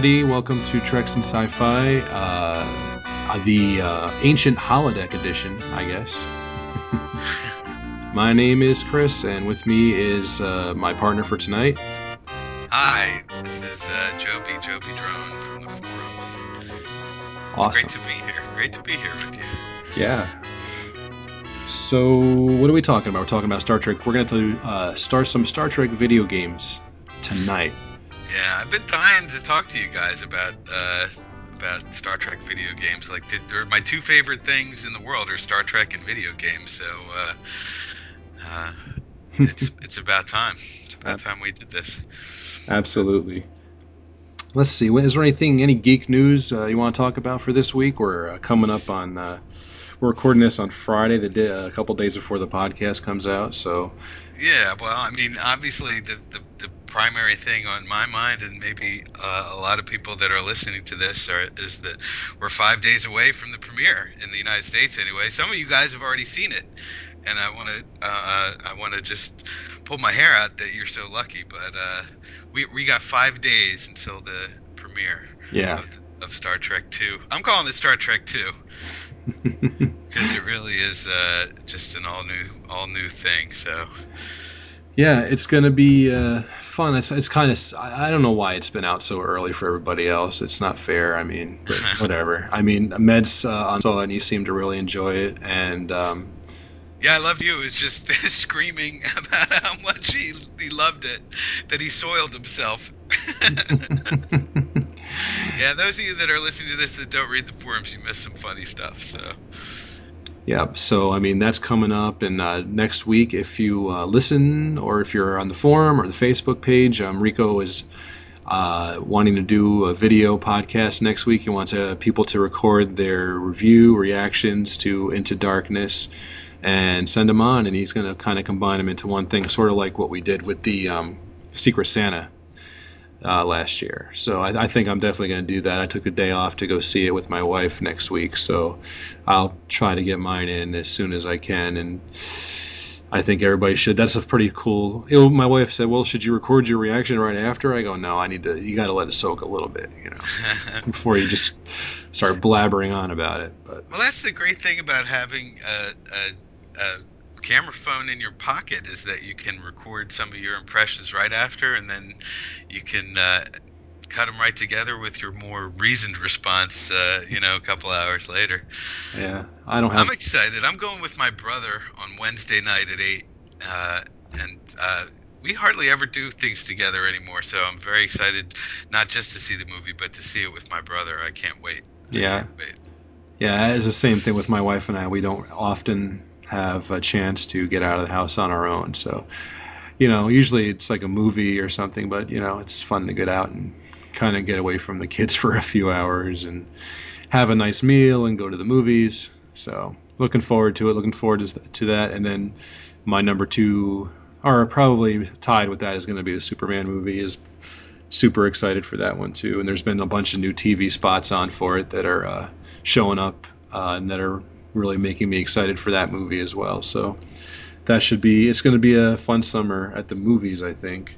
everybody. Welcome to Treks and Sci-Fi, uh, the uh, ancient holodeck edition, I guess. my name is Chris, and with me is uh, my partner for tonight. Hi, this is uh, Joby, Joby Drone from the forums. Awesome. Great to be here. Great to be here with you. Yeah. So, what are we talking about? We're talking about Star Trek. We're going to uh, start some Star Trek video games tonight. Yeah, I've been dying to talk to you guys about uh, about Star Trek video games. Like, they're my two favorite things in the world are Star Trek and video games. So, uh, uh, it's it's about time. It's about time we did this. Absolutely. Let's see. Is there anything, any geek news uh, you want to talk about for this week? We're uh, coming up on. Uh, we're recording this on Friday, the day, a couple days before the podcast comes out. So. Yeah, well, I mean, obviously, the, the, the primary thing on my mind, and maybe uh, a lot of people that are listening to this, are, is that we're five days away from the premiere in the United States. Anyway, some of you guys have already seen it, and I want to uh, I want to just pull my hair out that you're so lucky. But uh, we we got five days until the premiere. Yeah. Of, of Star Trek Two. I'm calling it Star Trek Two because it really is uh, just an all new all new thing. So. Yeah, it's going to be uh, fun. It's, it's kind of I don't know why it's been out so early for everybody else. It's not fair. I mean, but whatever. I mean, Med's uh, on saw it and he seemed to really enjoy it, and um, yeah, I loved you. It was just screaming about how much he he loved it, that he soiled himself. yeah, those of you that are listening to this that don't read the forums, you missed some funny stuff. So. Yeah, so I mean that's coming up, and uh, next week, if you uh, listen or if you're on the forum or the Facebook page, um, Rico is uh, wanting to do a video podcast next week. He wants uh, people to record their review reactions to Into Darkness and send them on, and he's going to kind of combine them into one thing, sort of like what we did with the um, Secret Santa uh, last year. So I, I, think I'm definitely going to do that. I took a day off to go see it with my wife next week, so I'll try to get mine in as soon as I can. And I think everybody should. That's a pretty cool. You know, my wife said, "Well, should you record your reaction right after?" I go, "No, I need to. You got to let it soak a little bit, you know, before you just start blabbering on about it." But well, that's the great thing about having a, a, a camera phone in your pocket is that you can record some of your impressions right after, and then you can uh, cut them right together with your more reasoned response. Uh, you know, a couple hours later. Yeah, I don't have. I'm excited. I'm going with my brother on Wednesday night at eight, uh, and uh, we hardly ever do things together anymore. So I'm very excited, not just to see the movie, but to see it with my brother. I can't wait. Yeah. Can't wait. Yeah, it's the same thing with my wife and I. We don't often have a chance to get out of the house on our own. So, you know, usually it's like a movie or something, but you know, it's fun to get out and kind of get away from the kids for a few hours and have a nice meal and go to the movies. So, looking forward to it. Looking forward to that. And then my number two, or probably tied with that, is going to be the Superman movie. Is super excited for that one too. And there's been a bunch of new TV spots on for it that are uh, showing up uh, and that are really making me excited for that movie as well. So that should be it's going to be a fun summer at the movies, I think.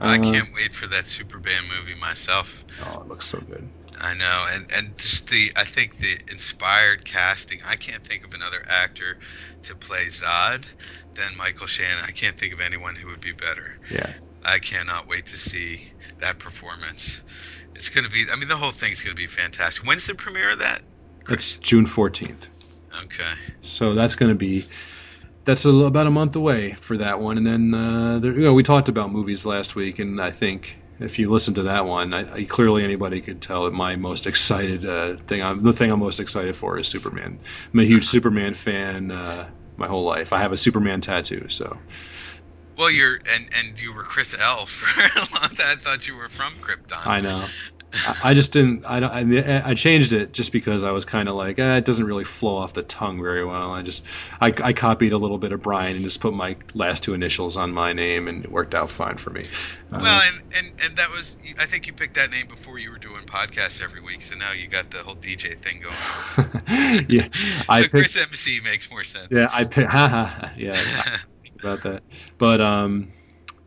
I uh, can't wait for that Superman movie myself. Oh, it looks so good. I know, and and just the I think the inspired casting. I can't think of another actor to play Zod than Michael Shannon. I can't think of anyone who would be better. Yeah. I cannot wait to see that performance. It's going to be. I mean, the whole thing's going to be fantastic. When's the premiere of that? It's June fourteenth. Okay. So that's going to be that's a, about a month away for that one, and then uh, there, you know we talked about movies last week, and I think if you listen to that one, I, I, clearly anybody could tell that my most excited uh, thing, I'm, the thing I'm most excited for is Superman. I'm a huge Superman fan uh, my whole life. I have a Superman tattoo, so. Well, you're and and you were Chris L for a long time. I thought you were from Krypton. I know. I just didn't. I don't. I, I changed it just because I was kind of like, eh, it doesn't really flow off the tongue very well. I just, I, I copied a little bit of Brian and just put my last two initials on my name, and it worked out fine for me. Uh, well, and, and and that was, I think you picked that name before you were doing podcasts every week, so now you got the whole DJ thing going. yeah, so I Chris MC makes more sense. Yeah, I picked. yeah, about that. But um,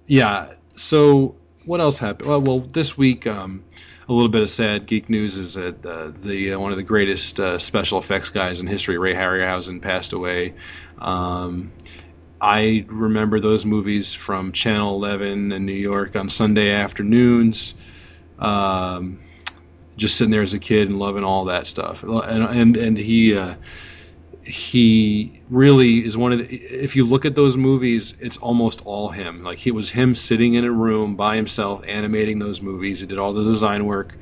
yeah. So what else happened? Well, well, this week, um, a little bit of sad geek news is that uh, the uh, one of the greatest uh, special effects guys in history, Ray Harryhausen, passed away. Um, I remember those movies from Channel 11 in New York on Sunday afternoons. Um, just sitting there as a kid and loving all that stuff. And and, and he uh, he really is one of the. If you look at those movies, it's almost all him. Like it was him sitting in a room by himself animating those movies. He did all the design work.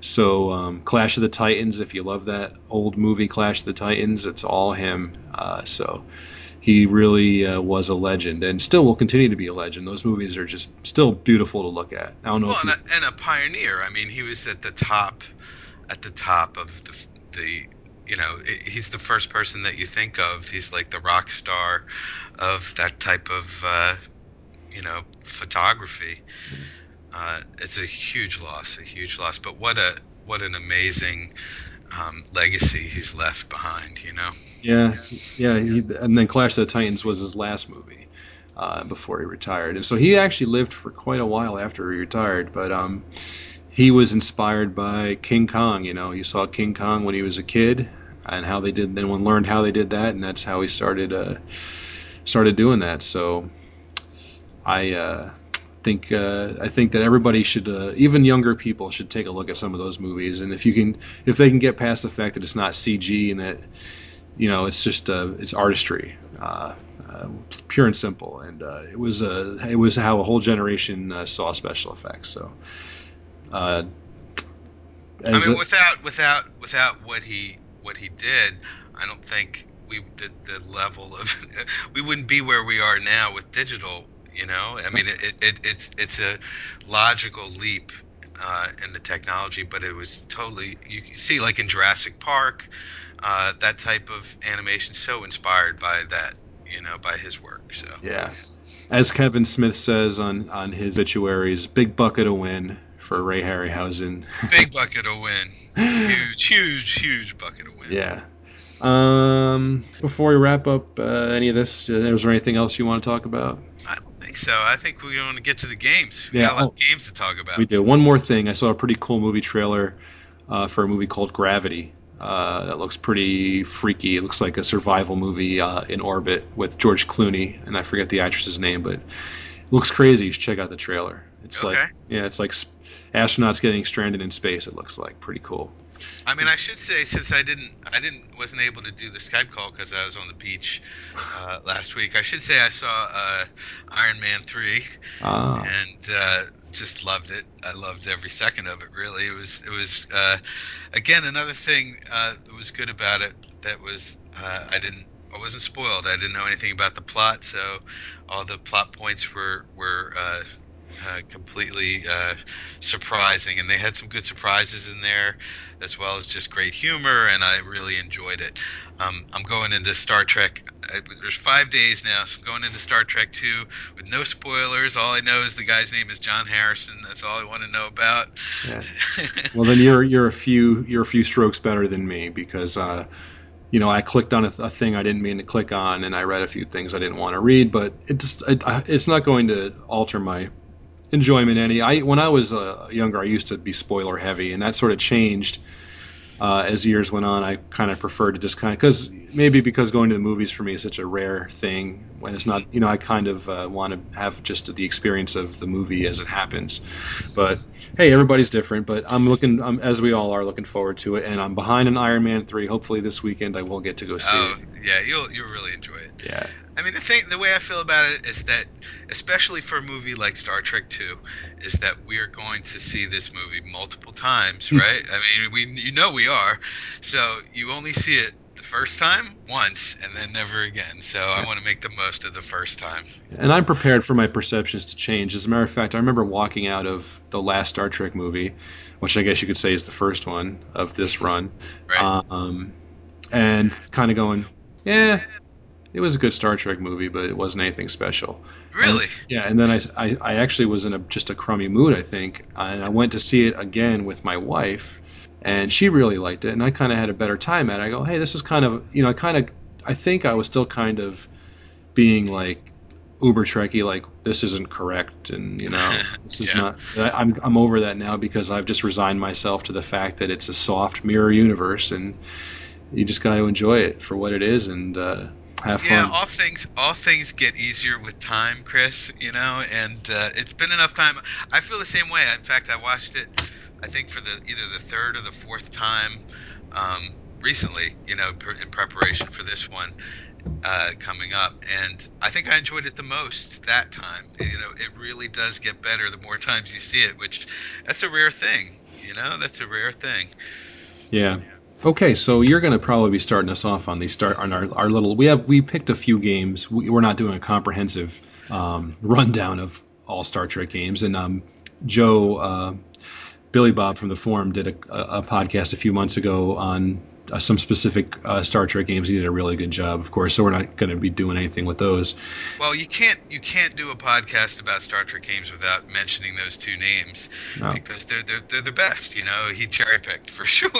So um, Clash of the Titans, if you love that old movie Clash of the Titans, it's all him. Uh, so he really uh, was a legend and still will continue to be a legend. Those movies are just still beautiful to look at. I don't know well, if and, a, and a pioneer. I mean, he was at the top, at the top of the the. You know, he's the first person that you think of. He's like the rock star of that type of, uh, you know, photography. Uh, it's a huge loss, a huge loss. But what a what an amazing um, legacy he's left behind. You know. Yeah, yeah, he, and then Clash of the Titans was his last movie uh, before he retired, and so he actually lived for quite a while after he retired. But um, he was inspired by King Kong. You know, he saw King Kong when he was a kid, and how they did. Then one learned how they did that, and that's how he started uh, started doing that. So I uh, think uh, I think that everybody should, uh, even younger people, should take a look at some of those movies. And if you can, if they can get past the fact that it's not CG and that you know it's just uh, it's artistry. Uh, uh, pure and simple, and uh, it was uh, it was how a whole generation uh, saw special effects. So, uh, I mean, a- without without without what he what he did, I don't think we the, the level of we wouldn't be where we are now with digital. You know, I mean, it, it it's it's a logical leap uh, in the technology, but it was totally you see like in Jurassic Park, uh, that type of animation so inspired by that. You know, by his work. So yeah, as Kevin Smith says on on his obituaries, big bucket of win for Ray Harryhausen. big bucket of win, huge, huge, huge bucket of win. yeah. Um, before we wrap up uh, any of this, uh, is there anything else you want to talk about? I don't think so. I think we want to get to the games. We Yeah, got a lot oh. of games to talk about. We do. One more thing. I saw a pretty cool movie trailer uh, for a movie called Gravity. Uh, that looks pretty freaky. It looks like a survival movie uh, in orbit with George Clooney, and I forget the actress's name, but it looks crazy. You should check out the trailer. It's Okay. like yeah, it's like astronauts getting stranded in space. It looks like pretty cool. I mean, I should say since I didn't, I didn't, wasn't able to do the Skype call because I was on the beach uh, last week. I should say I saw uh, Iron Man three Uh, and uh, just loved it. I loved every second of it. Really, it was, it was uh, again another thing uh, that was good about it. That was uh, I didn't, I wasn't spoiled. I didn't know anything about the plot, so all the plot points were were. Uh, completely uh, surprising, and they had some good surprises in there, as well as just great humor, and I really enjoyed it. Um, I'm going into Star Trek. Uh, there's five days now, so I'm going into Star Trek 2 with no spoilers. All I know is the guy's name is John Harrison. That's all I want to know about. yeah. Well, then you're you're a few you're a few strokes better than me because uh, you know I clicked on a, a thing I didn't mean to click on, and I read a few things I didn't want to read, but it's it, it's not going to alter my enjoyment any. I when I was uh, younger, I used to be spoiler heavy, and that sort of changed uh, as years went on. I kind of preferred to just kind of because maybe because going to the movies for me is such a rare thing when it's not. You know, I kind of uh, want to have just the experience of the movie as it happens. But hey, everybody's different. But I'm looking, I'm, as we all are, looking forward to it, and I'm behind an Iron Man three. Hopefully this weekend I will get to go see oh it. yeah, you'll you'll really enjoy it. Yeah. I mean, the thing, the way I feel about it is that, especially for a movie like Star Trek Two, is that we are going to see this movie multiple times, right? I mean, we, you know, we are. So you only see it the first time once, and then never again. So I want to make the most of the first time. And I'm prepared for my perceptions to change. As a matter of fact, I remember walking out of the last Star Trek movie, which I guess you could say is the first one of this run, Right. um, and kind of going, yeah, it was a good Star Trek movie, but it wasn't anything special. really? And- yeah, and then I, I, I actually was in a just a crummy mood, I think, and I went to see it again with my wife, and she really liked it, and I kind of had a better time at it. I go, hey, this is kind of, you know, I kind of, I think I was still kind of being like uber trekkie like this isn't correct and you know this is Yeah. not I, i'm i'm over that now because i've just resigned myself to the fact that it's a soft mirror universe and you just got to enjoy it for what it is and uh, have Yeah, fun all things all things get easier with time, Chris. You know, and uh, it's been enough time. I feel the same way. In fact, I watched it. I think for the either the third or the fourth time um, recently. You know, in preparation for this one uh, coming up, and I think I enjoyed it the most that time. You know, it really does get better the more times you see it, which that's a rare thing. You know, that's a rare thing. Yeah. Okay, so you're going to probably be starting us off on these start on our, our little. We have we picked a few games. We, we're not doing a comprehensive um, rundown of all Star Trek games. And um, Joe, uh, Billy Bob from the forum did a, a podcast a few months ago on uh, some specific uh, Star Trek games. He did a really good job, of course. So we're not going to be doing anything with those. Well, you can't you can't do a podcast about Star Trek games without mentioning those two names No. because they're they're, they're the best. You know, he cherry picked for sure.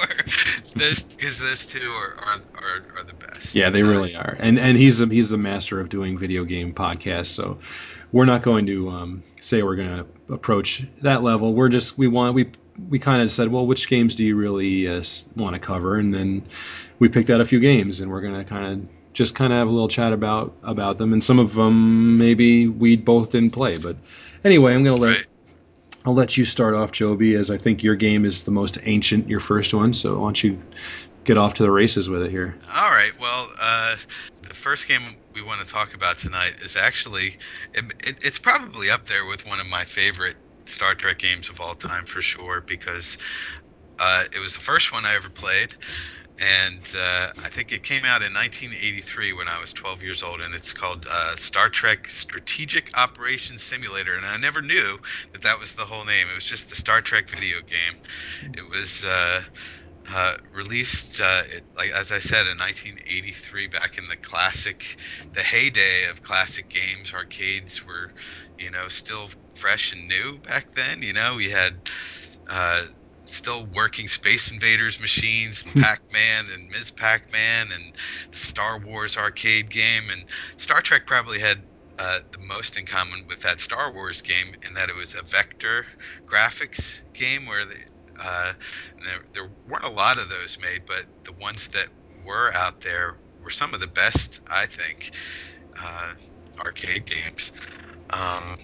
those because those two are, are are are the best. Yeah, they Uh, really are, and and he's a, he's the master of doing video game podcasts. So we're not going to um, say we're going to approach that level. We're just we want we we kind of said, well, which games do you really uh, want to cover, and then we picked out a few games, and we're going to kind of just kind of have a little chat about about them, and some of them maybe we both didn't play, but anyway, I'm going to let. Right. I'll let you start off, Joby, as I think your game is the most ancient, your first one. So why don't you get off to the races with it here? All right. Well, uh, the first game we want to talk about tonight is actually it, it, it's probably up there with one of my favorite Star Trek games of all time for sure because uh, it was the first one I ever played, and uh, I think it came out in 1983 when I was 12 years old, and it's called uh, Star Trek Strategic Operations Simulator, and I never knew that that was the whole name. It was just the Star Trek video game. It was. Uh, uh, released, uh, it, like as I said, in 1983, back in the classic, the heyday of classic games. Arcades were, you know, still fresh and new back then. You know, we had uh, still working Space Invaders machines, Pac-Man and Ms. Pac-Man, and Star Wars arcade game, and Star Trek probably had. Uh, the most in common with that Star Wars game in that it was a vector graphics game where the, uh, there, there weren't a lot of those made, but the ones that were out there were some of the best, I think, uh, arcade games. Um,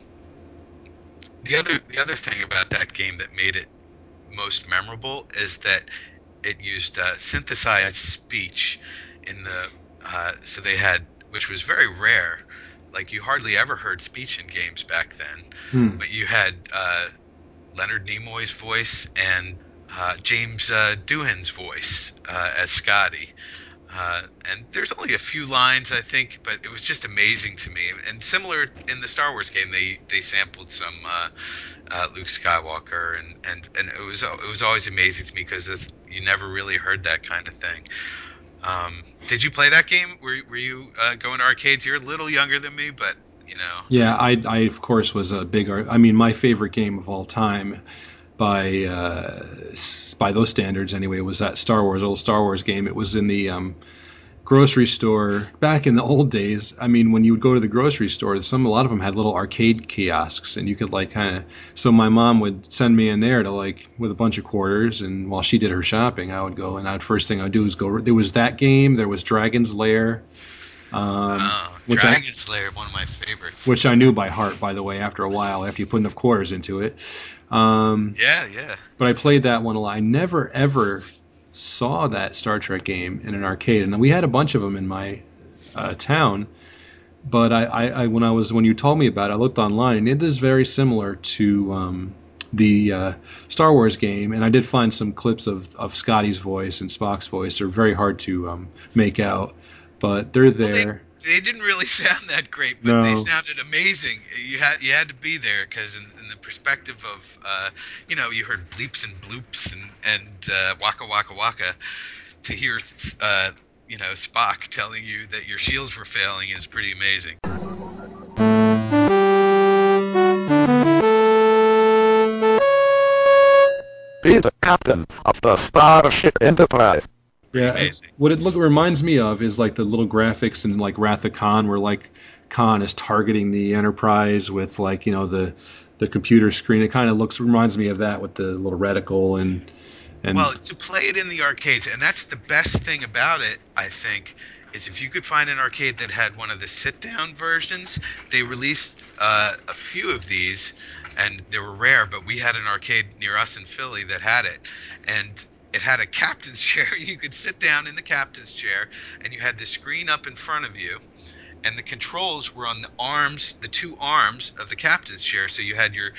the other the other thing about that game that made it most memorable is that it used uh, synthesized speech in the uh, so they had which was very rare. Like you hardly ever heard speech in games back then, Hmm. but you had uh, Leonard Nimoy's voice and uh, James uh, Doohan's voice uh, as Scotty. Uh, and there's only a few lines, I think, but it was just amazing to me. And similar in the Star Wars game, they they sampled some uh, uh, Luke Skywalker, and, and, and it was it was always amazing to me because you never really heard that kind of thing. Um, did you play that game? Were were you uh, going to arcades? You're a little younger than me, but you know. Yeah, I, I of course was a big. I mean, my favorite game of all time, by uh, by those standards anyway, was that Star Wars old Star Wars game. It was in the um, grocery store back in the old days. I mean, when you would go to the grocery store, some a lot of them had little arcade kiosks, and you could like kind of. So my mom would send me in there to like with a bunch of quarters, and while she did her shopping, I would go and I'd first thing I'd do is go. There was that game. There was Dragon's Lair. Um, oh, which I- Dragon Slayer, one of my favorites. which I knew by heart, by the way, after a while, after you put enough quarters into it. Um, yeah, yeah. but I played that one a lot. I never ever saw that Star Trek game in an arcade, and we had a bunch of them in my uh, town. But I, I, I, when I was when you told me about it, I looked online, and it is very similar to um, the uh, Star Wars game. And I did find some clips of, of Scotty's voice and Spock's voice. They're very hard to um, make out, but they're they- there. They didn't really sound that great, but they sounded amazing. You had you had to be there because in the perspective of uh, you know you heard bleeps and bloops and and uh, waka waka waka to hear uh, you know Spock telling you that your shields were failing is pretty amazing. Be the captain of the Starship Enterprise. Yeah, amazing. what it look reminds me of is like the little graphics in like Wrath of Khan, where like Khan is targeting the Enterprise with like you know the the computer screen. It kind of looks reminds me of that with the little reticle and and well, to play it in the arcades, and that's the best thing about it, I think, is if you could find an arcade that had one of the sit-down versions. They released uh, a few of these, and they were rare, but we had an arcade near us in Philly that had it, and it had a captain's chair. You could sit down in the captain's chair, and you had the screen up in front of you, and the controls were on the arms, the two arms of the captain's chair. So you had your,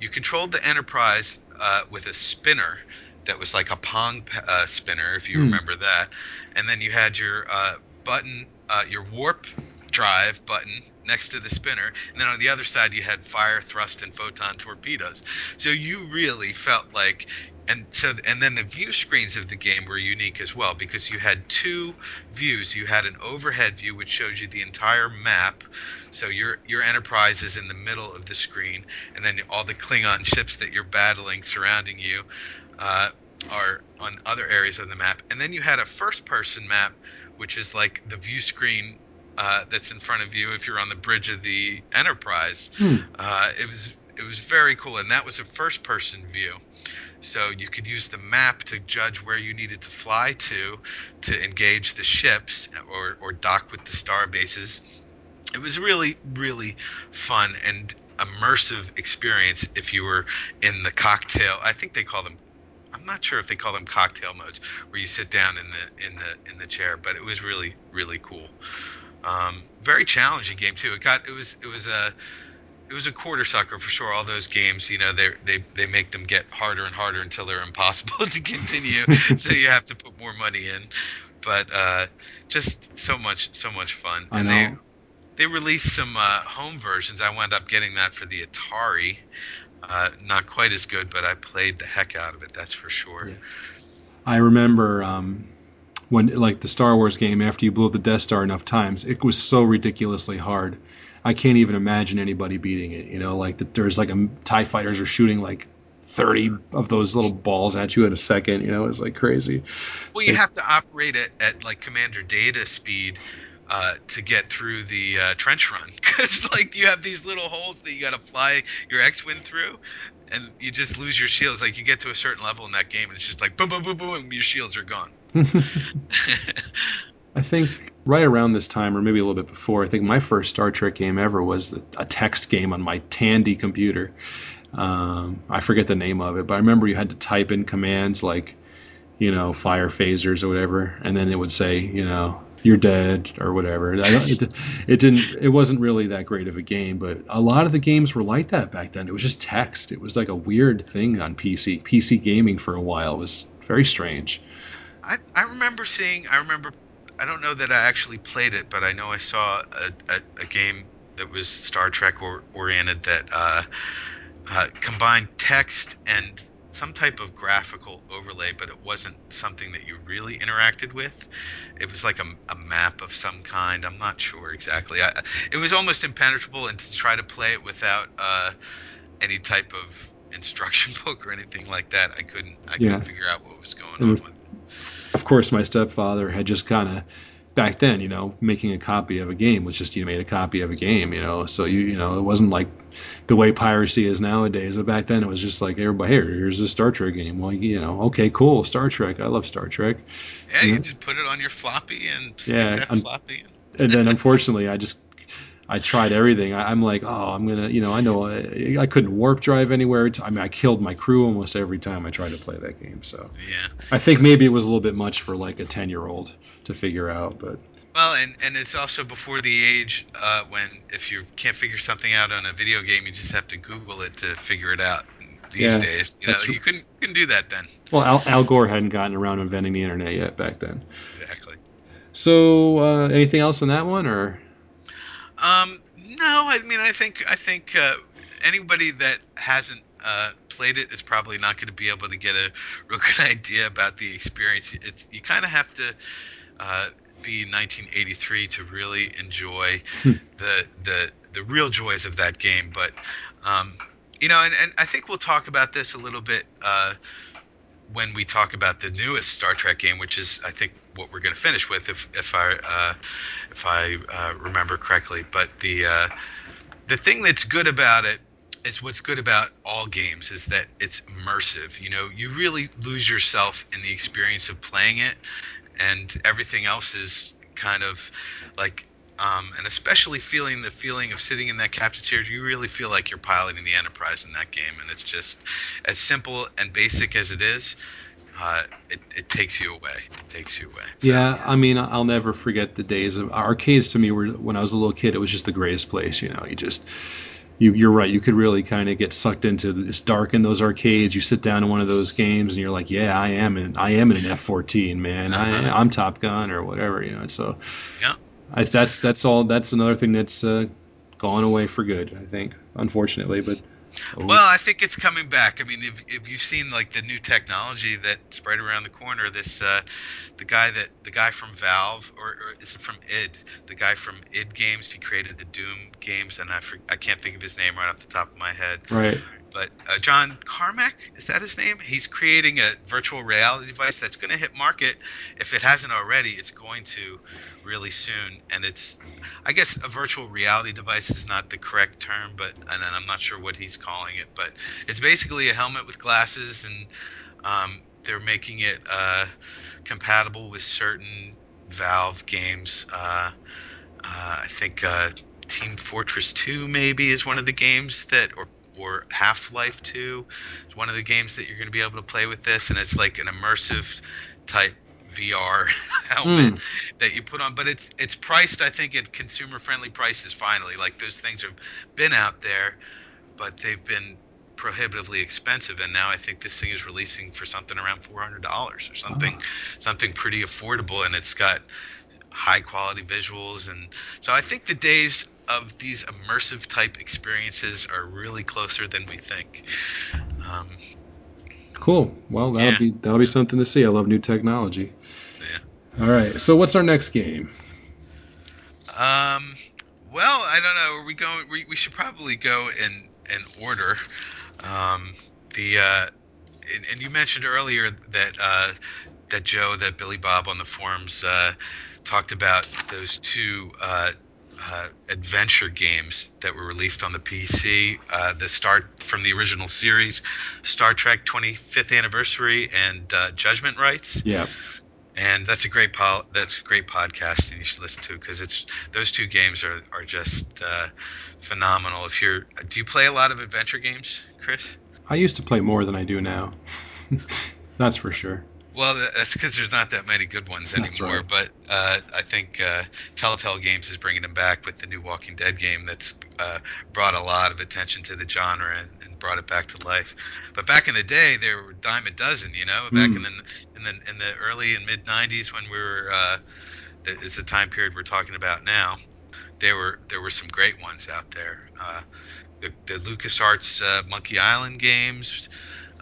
you controlled the Enterprise uh, with a spinner that was like a Pong uh, spinner, if you Hmm. remember that, and then you had your uh, button, uh, your warp drive button next to the spinner, and then on the other side you had fire, thrust, and photon torpedoes. So you really felt like, and so and then the view screens of the game were unique as well because you had two views. You had an overhead view which showed you the entire map. So your your Enterprise is in the middle of the screen, and then all the Klingon ships that you're battling surrounding you uh, are on other areas of the map. And then you had a first-person map, which is like the view screen uh, that's in front of you if you're on the bridge of the Enterprise. Hmm. Uh, it was it was very cool, and that was a first-person view. So you could use the map to judge where you needed to fly to, to engage the ships or, or dock with the star bases. It was really, really fun and immersive experience if you were in the cocktail. I think they call them. I'm not sure if they call them cocktail modes, where you sit down in the in the in the chair. But it was really, really cool. Um, very challenging game too. It got it was it was a it was a quarter sucker for sure. All those games, you know, they they they make them get harder and harder until they're impossible to continue. so you have to put more money in. But uh, just so much so much fun. I and know. they they released some uh, home versions. I wound up getting that for the Atari. Uh, not quite as good, but I played the heck out of it. That's for sure. Yeah. I remember um, when, like the Star Wars game, after you blew up the Death Star enough times, it was so ridiculously hard. I can't even imagine anybody beating it. You know, like the, there's like a Tie fighters are shooting like 30 of those little balls at you in a second. You know, it's like crazy. Well, you It- have to operate it at like Commander Data speed uh, to get through the uh, trench run because like you have these little holes that you got to fly your X-wing through, and you just lose your shields. Like you get to a certain level in that game, and it's just like boom, boom, boom, boom, your shields are gone. I think right around this time, or maybe a little bit before, I think my first Star Trek game ever was a text game on my Tandy computer. Um, I forget the name of it, but I remember you had to type in commands like, you know, fire phasers or whatever, and then it would say, you know, you're dead or whatever. It, it didn't. It wasn't really that great of a game, but a lot of the games were like that back then. It was just text. It was like a weird thing on PC. PC gaming for a while was very strange. I, I remember seeing. I remember. I don't know that I actually played it, but I know I saw a, a, a game that was Star Trek or, oriented that uh, uh, combined text and some type of graphical overlay, but it wasn't something that you really interacted with. It was like a, a map of some kind. I'm not sure exactly. I, it was almost impenetrable, and to try to play it without uh, any type of instruction book or anything like that, I couldn't. I Yeah. couldn't figure out what was going on with it. Of course, my stepfather had just kind of back then, you know, making a copy of a game was just you made a copy of a game, you know. So you you know it wasn't like the way piracy is nowadays, but back then it was just like everybody here, here's a Star Trek game. Well, you know, okay, cool, Star Trek. I love Star Trek. Yeah, you Yeah. just put it on your floppy and Yeah, un- floppy. And then unfortunately, I just I tried everything. I, I'm like, oh, I'm gonna, you know, I know I, I couldn't warp drive anywhere. I mean, I killed my crew almost every time I tried to play that game. So Yeah. I think maybe it was a little bit much for like a ten year old to figure out, but Well, and, and it's also before the age uh, when if you can't figure something out on a video game, you just have to Google it to figure it out. These Yeah, days, you know, you couldn't couldn't do that then. well, Al, Al Gore hadn't gotten around inventing the internet yet back then. Exactly. So, uh, anything else on that one, or Um, no, I mean, I think I think uh, anybody that hasn't uh, played it is probably not going to be able to get a real good idea about the experience. It, you kind of have to uh, be 1983 to really enjoy Hmm. the the the real joys of that game. But um, you know, and, and I think we'll talk about this a little bit uh, when we talk about the newest Star Trek game, which is I think what we're going to finish with, if if I uh, if I uh, remember correctly. But the uh, the thing that's good about it is what's good about all games is that it's immersive. You know, you really lose yourself in the experience of playing it, and everything else is kind of like um, and especially feeling the feeling of sitting in that captain chair, you really feel like you're piloting the Enterprise in that game, and it's just as simple and basic as it is. Uh, it, it takes you away. It takes you away. So, Yeah, I mean, I'll never forget the days of arcades. To me, were when I was a little kid, it was just the greatest place. You know, you just you, you're right. You could really kind of get sucked into it's dark in those arcades. You sit down in one of those games, and you're like, yeah, I am in I am in an F-14, man. Uh-huh. I, I'm Top Gun or whatever. You know, so Yeah. I, that's that's all. That's another thing that's uh, gone away for good. I think, unfortunately, but. Well, I think it's coming back. I mean, if, if you've seen like the new technology that's right around the corner, this uh, the guy that the guy from Valve or, or is it from id? The guy from id Games, he created the Doom games, and I I can't think of his name right off the top of my head. right. But uh, John Carmack is that his name? He's creating a virtual reality device that's going to hit market. If it hasn't already, it's going to really soon. And it's, I guess, a virtual reality device is not the correct term, but and I'm not sure what he's calling it. But it's basically a helmet with glasses, and um, they're making it uh, compatible with certain Valve games. Uh, uh, I think uh, Team Fortress 2 maybe is one of the games that, or or Half Life 2 is one of the games that you're going to be able to play with this, and it's like an immersive type VR helmet hmm. that you put on. But it's it's priced, I think, at consumer friendly prices. Finally, like those things have been out there, but they've been prohibitively expensive and now I think this thing is releasing for something around $400 or something something pretty affordable and it's got high quality visuals and so I think the days of these immersive type experiences are really closer than we think. Um, Cool. Well, that'll Yeah. be that'll be something to see. I love new technology. Yeah. All right. So what's our next game? um, well, I don't know. Are we going? We, we should probably go in in order. Um, the uh, and, and you mentioned earlier that uh, that Joe, that Billy Bob on the forums uh, talked about those two uh, uh, adventure games that were released on the PC. Uh, the start from the original series, Star Trek 25th Anniversary and uh, Judgment Rites Yeah. and that's a great po- that's a great podcast and you should listen to because it's those two games are are just uh, phenomenal. If you're do you play a lot of adventure games, Chris? I used to play more than I do now. That's for sure. Well, that's because there's not that many good ones anymore. right. But uh, I think uh, Telltale Games is bringing them back with the new Walking Dead game that's uh, brought a lot of attention to the genre and, and brought it back to life. But back in the day, there were dime a dozen. You know, back Mm. in the in the in the early and mid '90s when we were uh, is the time period we're talking about now. There were there were some great ones out there. Uh, the the LucasArts uh, Monkey Island games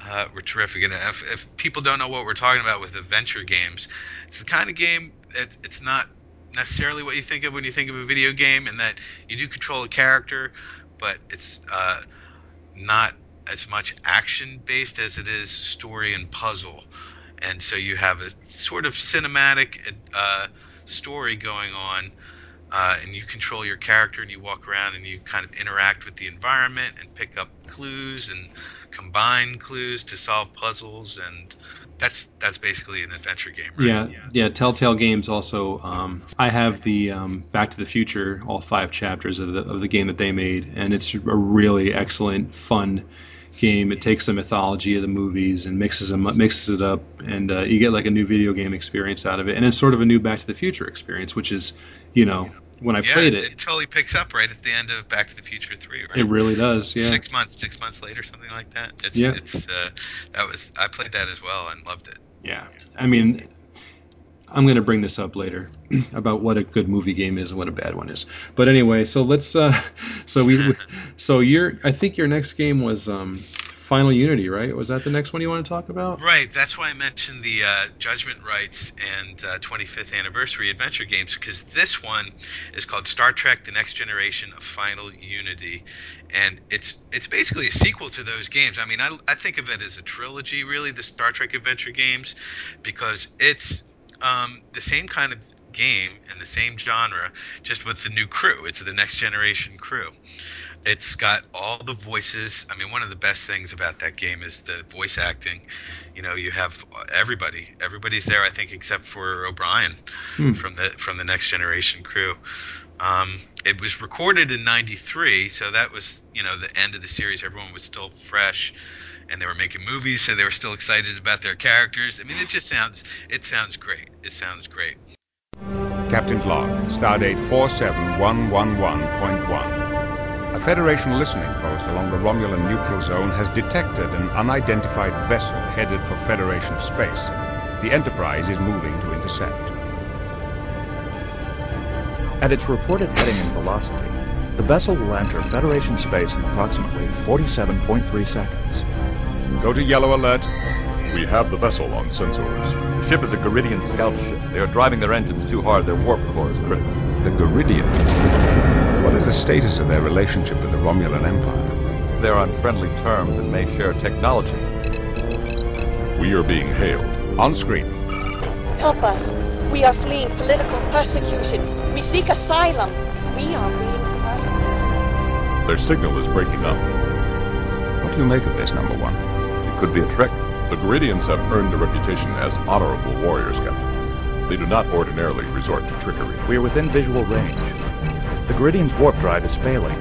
uh, were terrific. And if, if people don't know what we're talking about with adventure games, it's the kind of game that it's not necessarily what you think of when you think of a video game, in that you do control a character, but it's uh, not as much action based as it is story and puzzle. And so you have a sort of cinematic uh, story going on, uh, and you control your character and you walk around and you kind of interact with the environment and pick up clues and combine clues to solve puzzles and that's that's basically an adventure game right Yeah, yeah. Telltale Games also. Um, I have the um, Back to the Future, all five chapters of the of the game that they made, and it's a really excellent, fun game. It takes the mythology of the movies and mixes them up, mixes it up, and uh, you get like a new video game experience out of it, and it's sort of a new Back to the Future experience, which is, you know, when I yeah played it, it, it totally picks up right at the end of back to the future 3 right it really does. Yeah. six months six months later something like that it's Yeah. it's uh, that was i played that as well and loved it Yeah. I mean, I'm going to bring this up later about what a good movie game is and what a bad one is. But anyway, so let's uh so we we- so your I think your next game was um Final Unity, right? Was that the next one you want to talk about? Right. That's why I mentioned the uh, Judgment Rites and uh, 25th Anniversary Adventure games because this one is called Star Trek: The Next Generation of Final Unity, and it's it's basically a sequel to those games. I mean, I, I think of it as a trilogy, really, the Star Trek Adventure games, because it's um, the same kind of game in the same genre, just with the new crew. It's the Next Generation crew. It's got all the voices. I mean, one of the best things about that game is the voice acting. You know, you have everybody. Everybody's there, I think, except for O'Brien Hmm. from the from the Next Generation crew. Um, it was recorded in '93, so that was you know the end of the series. Everyone was still fresh, and they were making movies, so they were still excited about their characters. I mean, it just sounds it sounds great. It sounds great. Captain's log, stardate 47111.1. A Federation listening post along the Romulan neutral zone has detected an unidentified vessel headed for Federation space. The Enterprise is moving to intercept. At its reported heading and velocity, the vessel will enter Federation space in approximately 47.3 seconds. Go to yellow alert. We have the vessel on sensors. The ship is a Garidian scout ship. They are driving their engines too hard. Their warp core is critical. The Garidians. What is the status of their relationship with the Romulan Empire? They're on friendly terms and may share technology. We are being hailed. On screen. Help us. We are fleeing political persecution. We seek asylum. We are being persecuted. Their signal is breaking up. What do you make of this, number one? It could be a trick. The Garidians have earned a reputation as honorable warriors, Captain. They do not ordinarily resort to trickery. We are within visual range. The Garidian's warp drive is failing.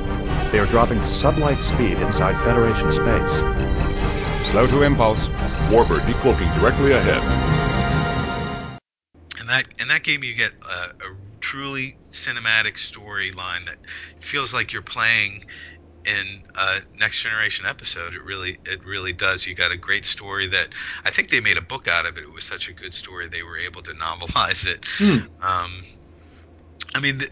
They are dropping to sublight speed inside Federation space. Slow to impulse. Warbird decloaking directly ahead. In that in that game, you get a, a truly cinematic storyline that feels like you're playing in a next generation episode. It really it really does. You got a great story that I think they made a book out of it. It was such a good story they were able to novelize it. Hmm. Um, I mean, the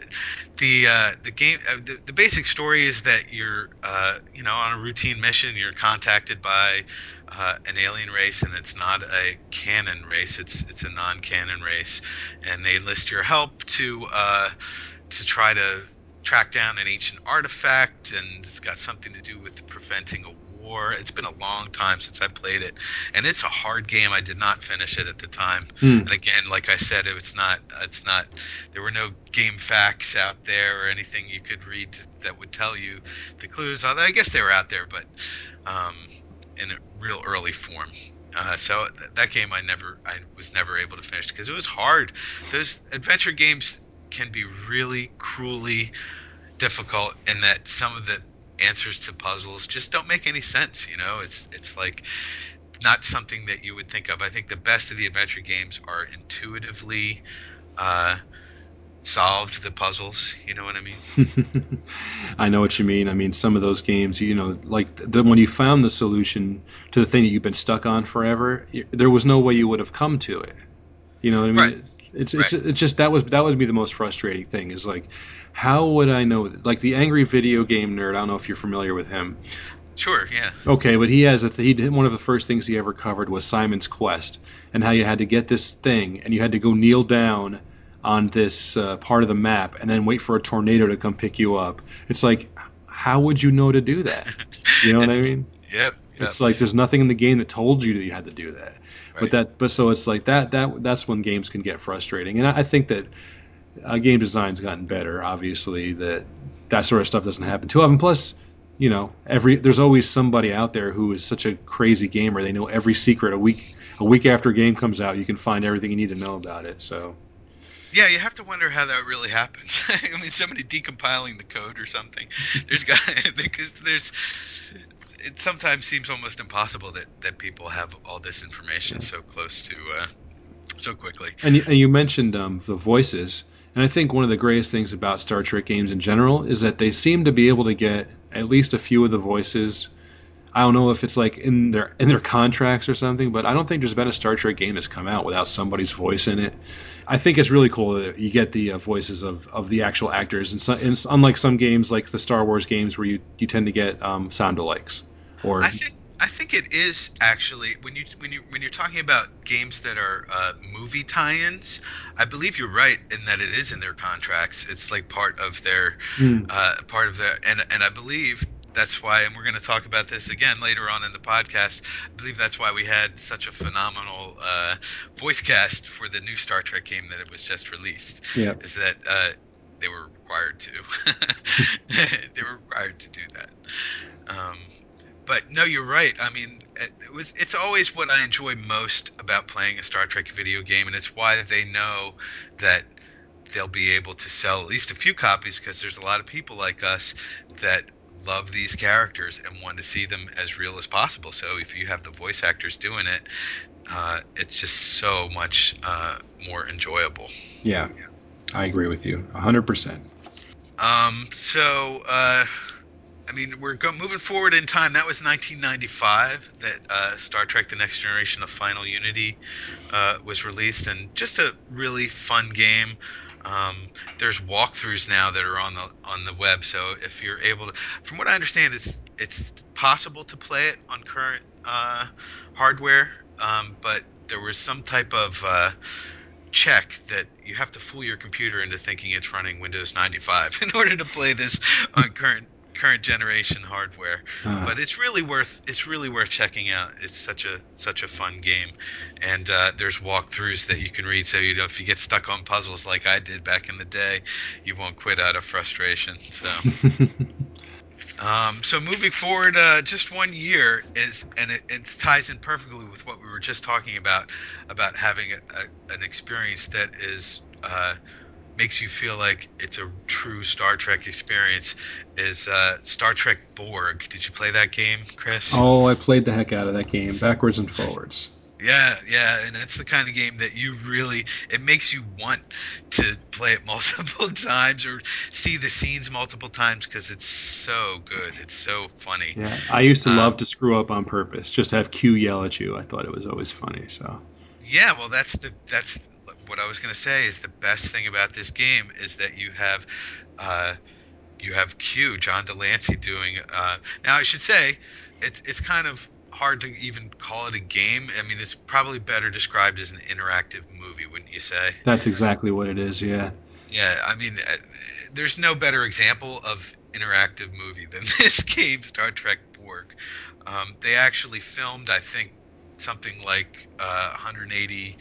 the, uh, the game, uh, the, the basic story is that you're, uh, you know, on a routine mission. You're contacted by uh, an alien race, and it's not a canon race. It's it's a non-canon race, and they enlist your help to uh, to try to track down an ancient artifact, and it's got something to do with preventing a war. It's been a long time since I played it, and it's a hard game. I did not finish it at the time. Hmm. And again, like I said, it's not it's not there were no GameFAQs out there or anything you could read that would tell you the clues. Although I guess they were out there, but um, in a real early form. Uh, so th- that game I never I was never able to finish because it was hard. Those adventure games can be really cruelly difficult in that some of the answers to puzzles just don't make any sense. You know, it's it's like not something that you would think of. I think the best of the adventure games are intuitively uh, solved the puzzles. You know what I mean? I know what you mean. I mean, some of those games, you know, like the, when you found the solution to the thing that you've been stuck on forever, there was no way you would have come to it. You know what I mean? Right. It's it's it's just that was that would be the most frustrating thing is like, how would I know? Like the angry video game nerd. I don't know if you're familiar with him. Sure. Yeah. Okay, but he has a th- he did one of the first things he ever covered was Simon's Quest and how you had to get this thing and you had to go kneel down on this uh, part of the map and then wait for a tornado to come pick you up. It's like, how would you know to do that? You know what I mean? Yep. Yep. It's like there's nothing in the game that told you that you had to do that. But that, but so it's like that. That that's when games can get frustrating, and I, I think that uh, game design's gotten better. Obviously, that that sort of stuff doesn't happen too often. Plus, you know, every there's always somebody out there who is such a crazy gamer. They know every secret. A week a week after a game comes out, you can find everything you need to know about it. So Yeah, you have to wonder how that really happens. I mean, somebody decompiling the code or something. There's got because there's. It sometimes seems almost impossible that that people have all this information so close to uh, so quickly. And you, and you mentioned um, the voices, and I think one of the greatest things about Star Trek games in general is that they seem to be able to get at least a few of the voices. I don't know if it's like in their in their contracts or something, but I don't think there's been a Star Trek game that's come out without somebody's voice in it. I think it's really cool that you get the uh, voices of, of the actual actors, and, so, and unlike some games like the Star Wars games where you, you tend to get um, sound alikes. Or I think I think it is actually when you when you when you're talking about games that are uh, movie tie-ins. I believe you're right in that it is in their contracts. It's like part of their Hmm. uh, part of their and and I believe that's why and we're going to talk about this again later on in the podcast. I believe that's why we had such a phenomenal uh, voice cast for the new Star Trek game that it was just released. Yeah. Is that uh, they were required to they were required to do that. Um, but no, you're right. I mean, it, it was it's always what I enjoy most about playing a Star Trek video game, and it's why they know that they'll be able to sell at least a few copies because there's a lot of people like us that love these characters and want to see them as real as possible. So if you have the voice actors doing it, uh, it's just so much uh, more enjoyable. Yeah. I agree with you 100%. Um, so, uh, I mean, we're go- moving forward in time. That was 1995 that uh, Star Trek: The Next Generation of Final Unity uh, was released, and just a really fun game. Um, there's walkthroughs now that are on the on the web, so if you're able to, from what I understand, it's it's possible to play it on current uh, hardware, um, but there was some type of uh, check that you have to fool your computer into thinking it's running Windows 95 in order to play this on current current generation hardware. Uh, But it's really worth it's really worth checking out. It's such a such a fun game, and uh, there's walkthroughs that you can read. So you know if you get stuck on puzzles like I did back in the day, you won't quit out of frustration. So. Um, so moving forward, uh, just one year is, and it, it ties in perfectly with what we were just talking about, about having a, a, an experience that is uh, makes you feel like it's a true Star Trek experience. Is uh, Star Trek Borg? Did you play that game, Chris? oh, I played the heck out of that game, backwards and forwards. Yeah, yeah, and it's the kind of game that you really it makes you want to play it multiple times or see the scenes multiple times because it's so good. It's so funny. Yeah, I used to Um, love to screw up on purpose, just to have Q yell at you. I thought it was always funny. So Yeah, well, that's the that's what I was gonna say is the best thing about this game is that you have uh, you have Q John de Lancie doing. Uh, now I should say it's it's kind of hard to even call it a game. I mean, it's probably better described as an interactive movie, wouldn't you say? that's exactly what it is. Yeah. Yeah, I mean, uh, there's no better example of interactive movie than this game, Star Trek Borg. Um, they actually filmed, I think, something like uh, 180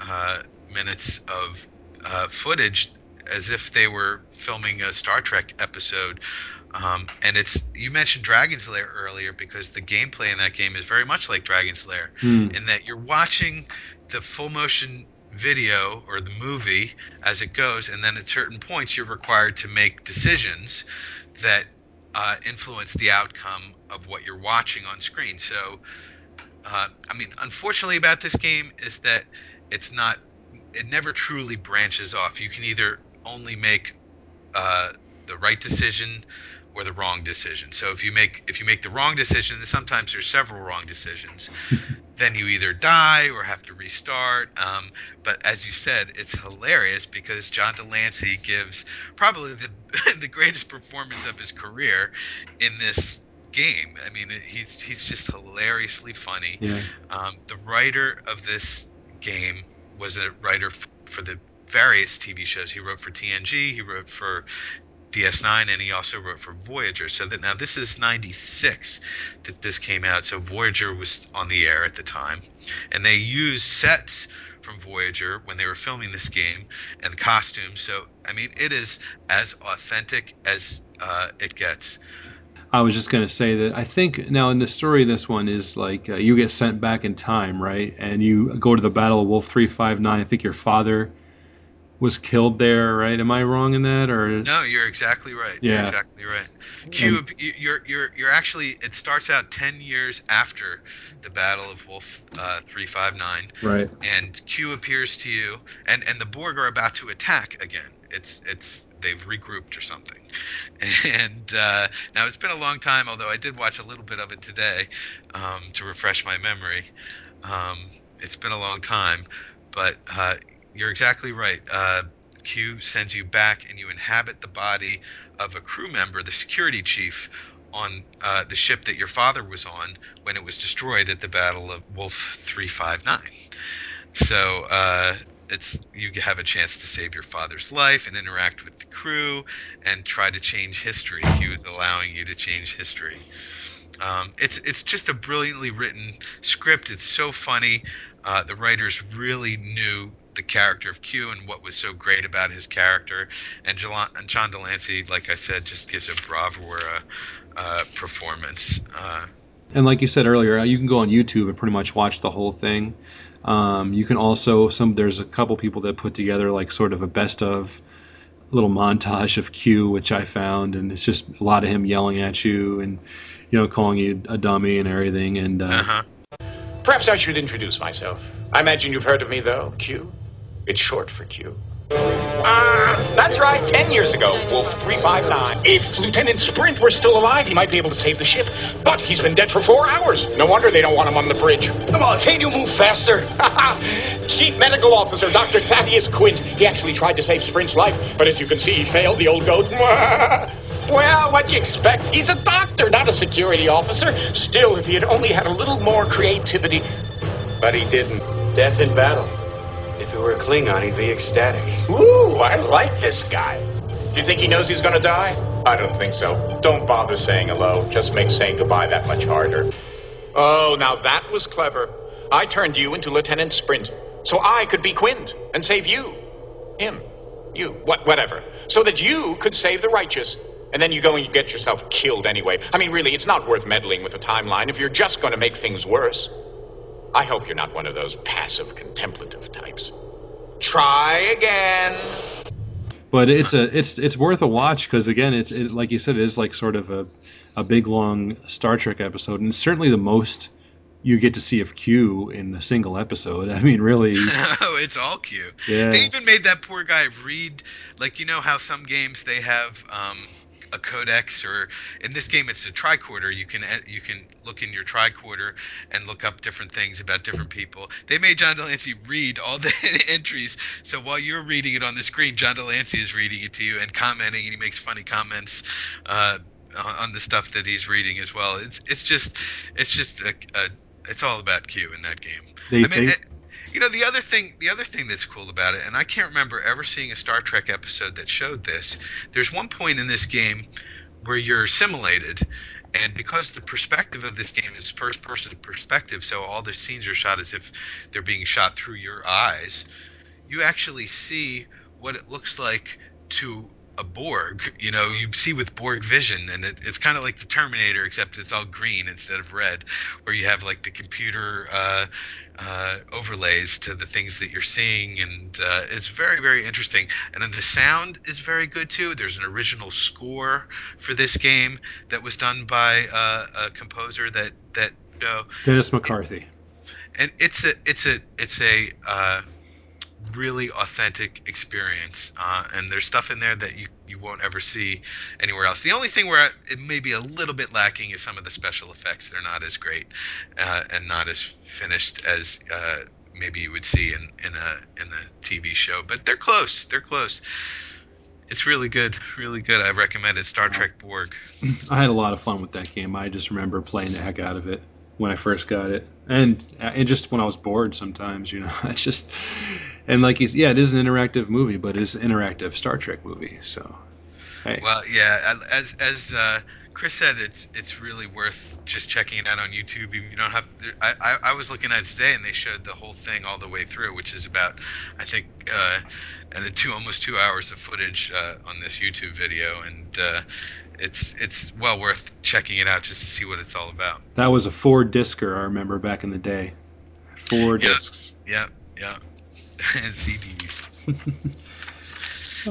uh, minutes of uh, footage as if they were filming a Star Trek episode. Um, and it's you mentioned Dragon's Lair earlier because the gameplay in that game is very much like Dragon's Lair Hmm. in that you're watching the full motion video or the movie as it goes, and then at certain points you're required to make decisions that uh, influence the outcome of what you're watching on screen. So, uh, I mean, unfortunately about this game is that it's not, it never truly branches off. You can either only make uh, the right decision or the wrong decision. So if you make if you make the wrong decision, and sometimes there's several wrong decisions, then you either die or have to restart. Um, but as you said, it's hilarious because John de Lancie gives probably the the greatest performance of his career in this game. I mean, he's he's just hilariously funny. Yeah. Um, the writer of this game was a writer f- for the various TV shows. He wrote for TNG, he wrote for DS9, and he also wrote for Voyager. So that now this is '96 that this came out. So Voyager was on the air at the time, and they used sets from Voyager when they were filming this game and costumes. So I mean, it is as authentic as uh, it gets. I was just going to say that I think now in the story, this one is like uh, you get sent back in time, right? And you go to the Battle of Wolf 359. I think your father was killed there, right? Am I wrong in that? Or No, you're exactly right. Yeah. You're exactly right. Q, you're you're you're actually. It starts out ten years after the Battle of Wolf uh, three five nine, right? and Q appears to you, and and the Borg are about to attack again. It's it's they've regrouped or something, and uh, now it's been a long time. Although I did watch a little bit of it today um, to refresh my memory. Um, it's been a long time, but uh, you're exactly right. Uh, Q sends you back, and you inhabit the body of a crew member, the security chief, on uh, the ship that your father was on when it was destroyed at the Battle of Wolf 359. So uh, it's you have a chance to save your father's life and interact with the crew and try to change history. He was allowing you to change history. Um, it's it's just a brilliantly written script. It's so funny. Uh, the writers really knew the character of Q and what was so great about his character. And and John de Lancie, like I said, just gives a bravura uh, performance. Uh, And like you said earlier, uh, you can go on YouTube and pretty much watch the whole thing. Um, you can also some there's a couple people that put together like sort of a best of little montage of Q, which I found, and it's just a lot of him yelling at you and you know calling you a dummy and everything. And uh, uh-huh. Perhaps I should introduce myself. I imagine you've heard of me, though, Q. It's short for Q. Ah, that's right. Ten years ago, Wolf 359. If Lieutenant Sprint were still alive, he might be able to save the ship. But he's been dead for four hours. No wonder they don't want him on the bridge. Come on, can't you move faster? Chief Medical Officer Dr. Thaddeus Quint. He actually tried to save Sprint's life, but as you can see, he failed the old goat. Well, what'd you expect? He's a doctor, not a security officer. Still, if he had only had a little more creativity. But he didn't. Death in battle. If it were a Klingon, he'd be ecstatic. Ooh, I like this guy. Do you think he knows he's gonna die? I don't think so. Don't bother saying hello. Just makes saying goodbye that much harder. Oh, now that was clever. I turned you into Lieutenant Sprint, so I could be Quint and save you. Him. You. What, whatever. So that you could save the righteous. And then you go and you get yourself killed anyway. I mean, really, it's not worth meddling with the timeline if you're just going to make things worse. I hope you're not one of those passive contemplative types. Try again. but it's a it's it's worth a watch because again, it's it, like you said, it is like sort of a a big long Star Trek episode, and it's certainly the most you get to see of Q in a single episode. I mean, really, oh, it's all cute. Yeah. They even made that poor guy read, like you know how some games they have um, a codex, or in this game it's a tricorder. You can you can look in your tricorder and look up different things about different people. They made John de Lancie read all the entries, so while you're reading it on the screen, John de Lancie is reading it to you and commenting, and he makes funny comments. Uh, on the stuff that he's reading as well, it's it's just it's just a, a it's all about Q in that game. They- I mean, they- it- you know the other thing the other thing that's cool about it and i can't remember ever seeing a star trek episode that showed this there's one point in this game where you're simulated and because the perspective of this game is first person perspective so all the scenes are shot as if they're being shot through your eyes you actually see what it looks like to a Borg. You know, you see with Borg vision, and it, it's kind of like the Terminator, except it's all green instead of red, where you have like the computer uh, uh, overlays to the things that you're seeing, and uh, it's very, very interesting. And then the sound is very good too. There's an original score for this game that was done by uh, a composer that that Dennis McCarthy. and it's a it's a it's a uh, really authentic experience uh, and there's stuff in there that you, you won't ever see anywhere else. The only thing where it may be a little bit lacking is some of the special effects. They're not as great uh, and not as finished as uh, maybe you would see in, in a in a TV show but they're close they're close. It's really good really good. I recommend it. Star Trek Borg. I had a lot of fun with that game. I just remember playing the heck out of it when I first got it, and and just when I was bored sometimes, you know, it's just and like he's yeah, it is an interactive movie, but it's an interactive Star Trek movie. So hey, Well, yeah, as as uh, Chris said, it's it's really worth just checking it out on YouTube. You don't have. I, I I was looking at it today, and they showed the whole thing all the way through, which is about, I think, uh, and the two almost two hours of footage uh, on this YouTube video, and uh, it's it's well worth checking it out just to see what it's all about. that was a four discer I remember back in the day. Four Yeah. discs. Yeah, yeah, and CDs.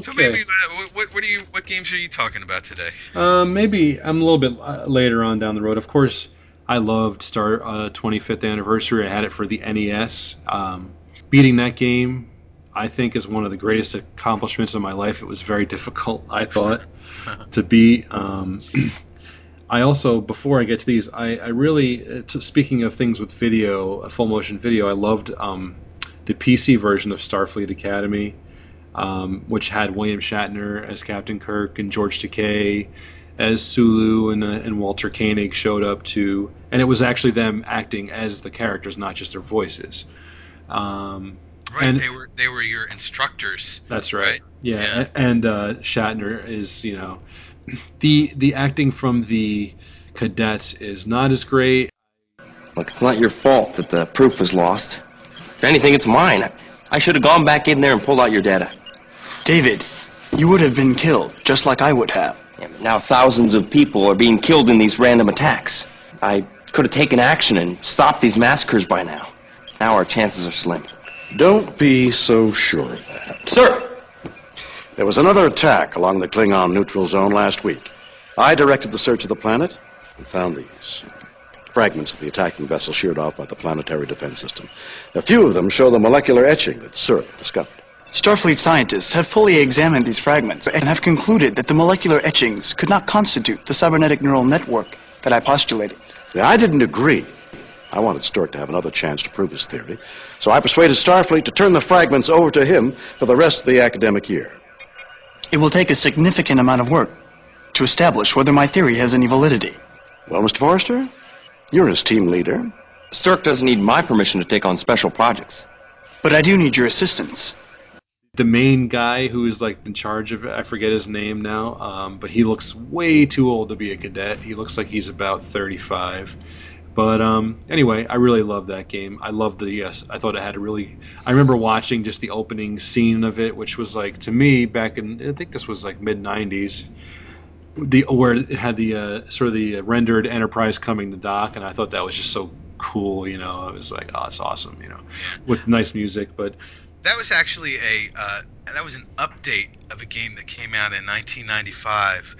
So maybe uh, what what what are you what games are you talking about today? Um, maybe I'm a little bit uh, later on down the road. Of course, I loved Star uh, 25th anniversary. I had it for the NES. Um, beating that game, I think, is one of the greatest accomplishments of my life. It was very difficult, I thought, to be. Um, I also, before I get to these, I, I really, uh, t- speaking of things with video, full motion video, I loved um, the PC version of Starfleet Academy, um, which had William Shatner as Captain Kirk and George Takei as Sulu and, uh, and Walter Koenig showed up to, and it was actually them acting as the characters, not just their voices. Um, Right, and they were they were your instructors. that's right. Right. Yeah, Yeah. and uh, Shatner is you know the the acting from the cadets is not as great. Look, it's not your fault that the proof was lost. If anything, it's mine. I should have gone back in there and pulled out your data. David, you would have been killed, just like I would have. Yeah, but now thousands of people are being killed in these random attacks. I could have taken action and stopped these massacres by now. Now our chances are slim. Don't be so sure of that. Sir! There was another attack along the Klingon neutral zone last week. I directed the search of the planet and found these fragments of the attacking vessel sheared off by the planetary defense system. A few of them show the molecular etching that Surik discovered. Starfleet scientists have fully examined these fragments and have concluded that the molecular etchings could not constitute the cybernetic neural network that I postulated. Now, I didn't agree. I wanted Sturek to have another chance to prove his theory, so I persuaded Starfleet to turn the fragments over to him for the rest of the academic year. It will take a significant amount of work to establish whether my theory has any validity. Well, Mr. Forrester, you're his team leader. Sturek doesn't need my permission to take on special projects. But I do need your assistance. The main guy who is like in charge of it, I forget his name now, um, but he looks way too old to be a cadet. He looks like he's about 35. But um, anyway, I really love that game. I love the yes. I thought it had a really. I remember watching just the opening scene of it, which was like to me back in I think this was like mid '90s. The where it had the uh, sort of the rendered Enterprise coming to dock, and I thought that was just so cool. You know, it was like, oh, it's awesome. You know, with nice music. But That was actually a uh, that was an update of a game that came out in 1995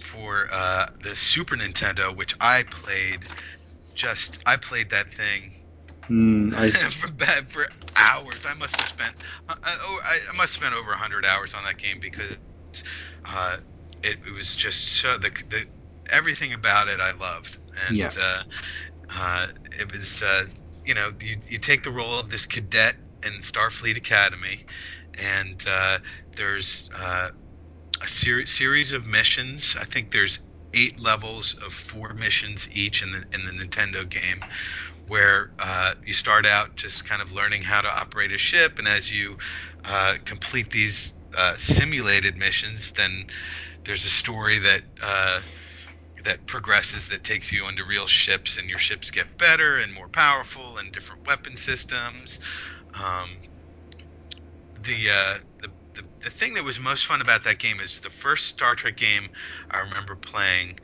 for uh, the Super Nintendo, which I played. Just I played that thing mm, I, for, for hours. I must have spent uh, uh, oh, I I must have spent over 100 hours on that game because uh, it, it was just so the, the everything about it I loved, and Yeah. uh, uh, it was uh, you know you you take the role of this cadet in Starfleet Academy, and uh, there's uh, a ser- series of missions. I think there's eight levels of four missions each in the in the Nintendo game, where uh, you start out just kind of learning how to operate a ship, and as you uh, complete these uh, simulated missions, then there's a story that uh, that progresses that takes you onto real ships, and your ships get better and more powerful, and different weapon systems. Um, the, uh, the thing that was most fun about that game is the first Star Trek game I remember playing,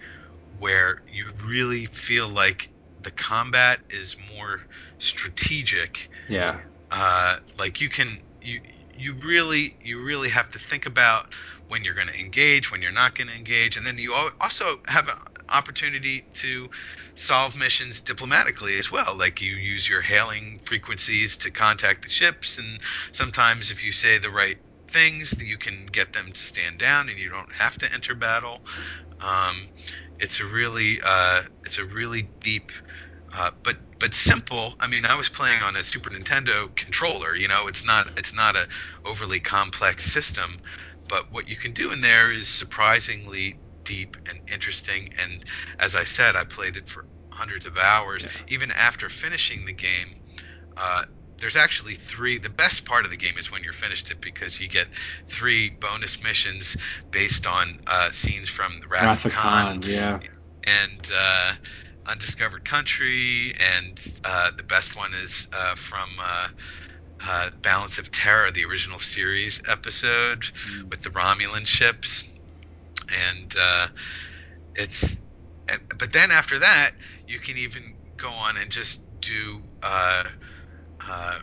where you really feel like the combat is more strategic. Yeah, uh, like you can you you really you really have to think about when you're going to engage when you're not going to engage and then you also have an opportunity to solve missions diplomatically as well. Like you use your hailing frequencies to contact the ships and sometimes if you say the right things that you can get them to stand down and you don't have to enter battle um, it's a really uh, it's a really deep uh, but but simple. I mean, I was playing on a Super Nintendo controller. You know, it's not it's not a overly complex system, but what you can do in there is surprisingly deep and interesting. And as I said, I played it for hundreds of hours. Even after finishing the game, uh, there's actually three. The best part of the game is when you're finished it because you get three bonus missions based on uh, scenes from the Wrath, Wrath of Khan Khan, yeah. and uh, Undiscovered Country, and uh, the best one is uh, from uh, uh, Balance of Terror, the original series episode with the Romulan ships, and uh, it's. But then after that, you can even go on and just do uh,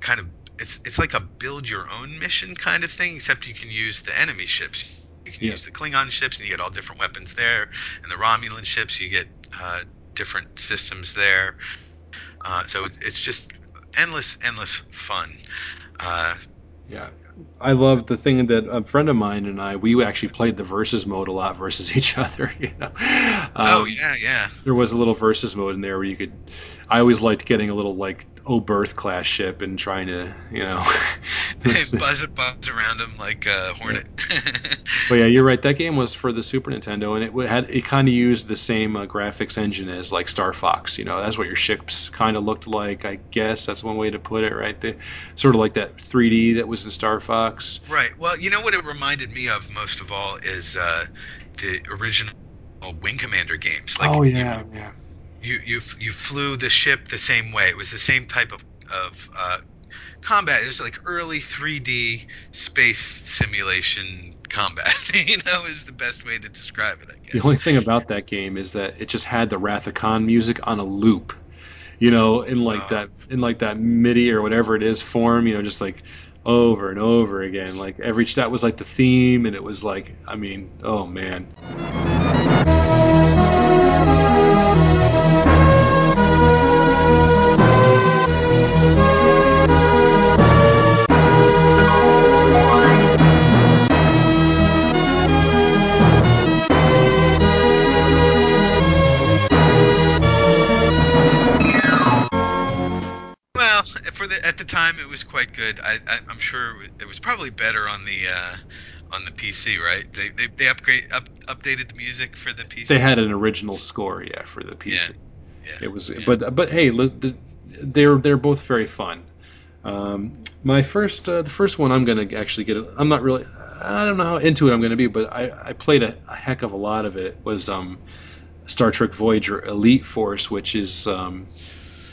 kind of. It's it's like a build your own mission kind of thing, except you can use the enemy ships. You can Yeah. use the Klingon ships, and you get all different weapons there. And the Romulan ships, you get uh, different systems there. Uh, so it's just endless, endless fun. Uh, Yeah, I love the thing that a friend of mine and I we actually played the versus mode a lot versus each other. You know, oh Um, yeah, yeah. there was a little versus mode in there where you could. I always liked getting a little like Oberth class ship and trying to you know buzz, it buzz around him like a hornet. but yeah, you're right. That game was for the Super Nintendo, and it had it kind of used the same uh, graphics engine as like Star Fox. You know, that's what your ships kind of looked like. I guess that's one way to put it, right? They, sort of like that 3D that was in Star Fox. Right. Well, you know what it reminded me of most of all is uh, the original Wing Commander games. Like, oh yeah, you, yeah. You you you flew the ship the same way. It was the same type of of uh, combat. It was like early 3D space simulation combat. you know, is the best way to describe it. I guess. The only thing about that game is that it just had the Wrath of Khan music on a loop. You know, in like that in like that MIDI or whatever it is form. You know, just like over and over again. Like every that was like the theme, and it was like, I mean, oh man. Good. I, I am sure it was probably better on the uh, on the PC, right? They they, they upgrade up, updated the music for the PC. They had an original score, yeah, for the PC. Yeah. yeah. It was, yeah. but but hey, they're they're both very fun. Um, my first uh, the first one I'm gonna actually get. I'm not really. I don't know how into it I'm gonna be, but I, I played a, a heck of a lot of it. Was um, Star Trek Voyager Elite Force, which is um,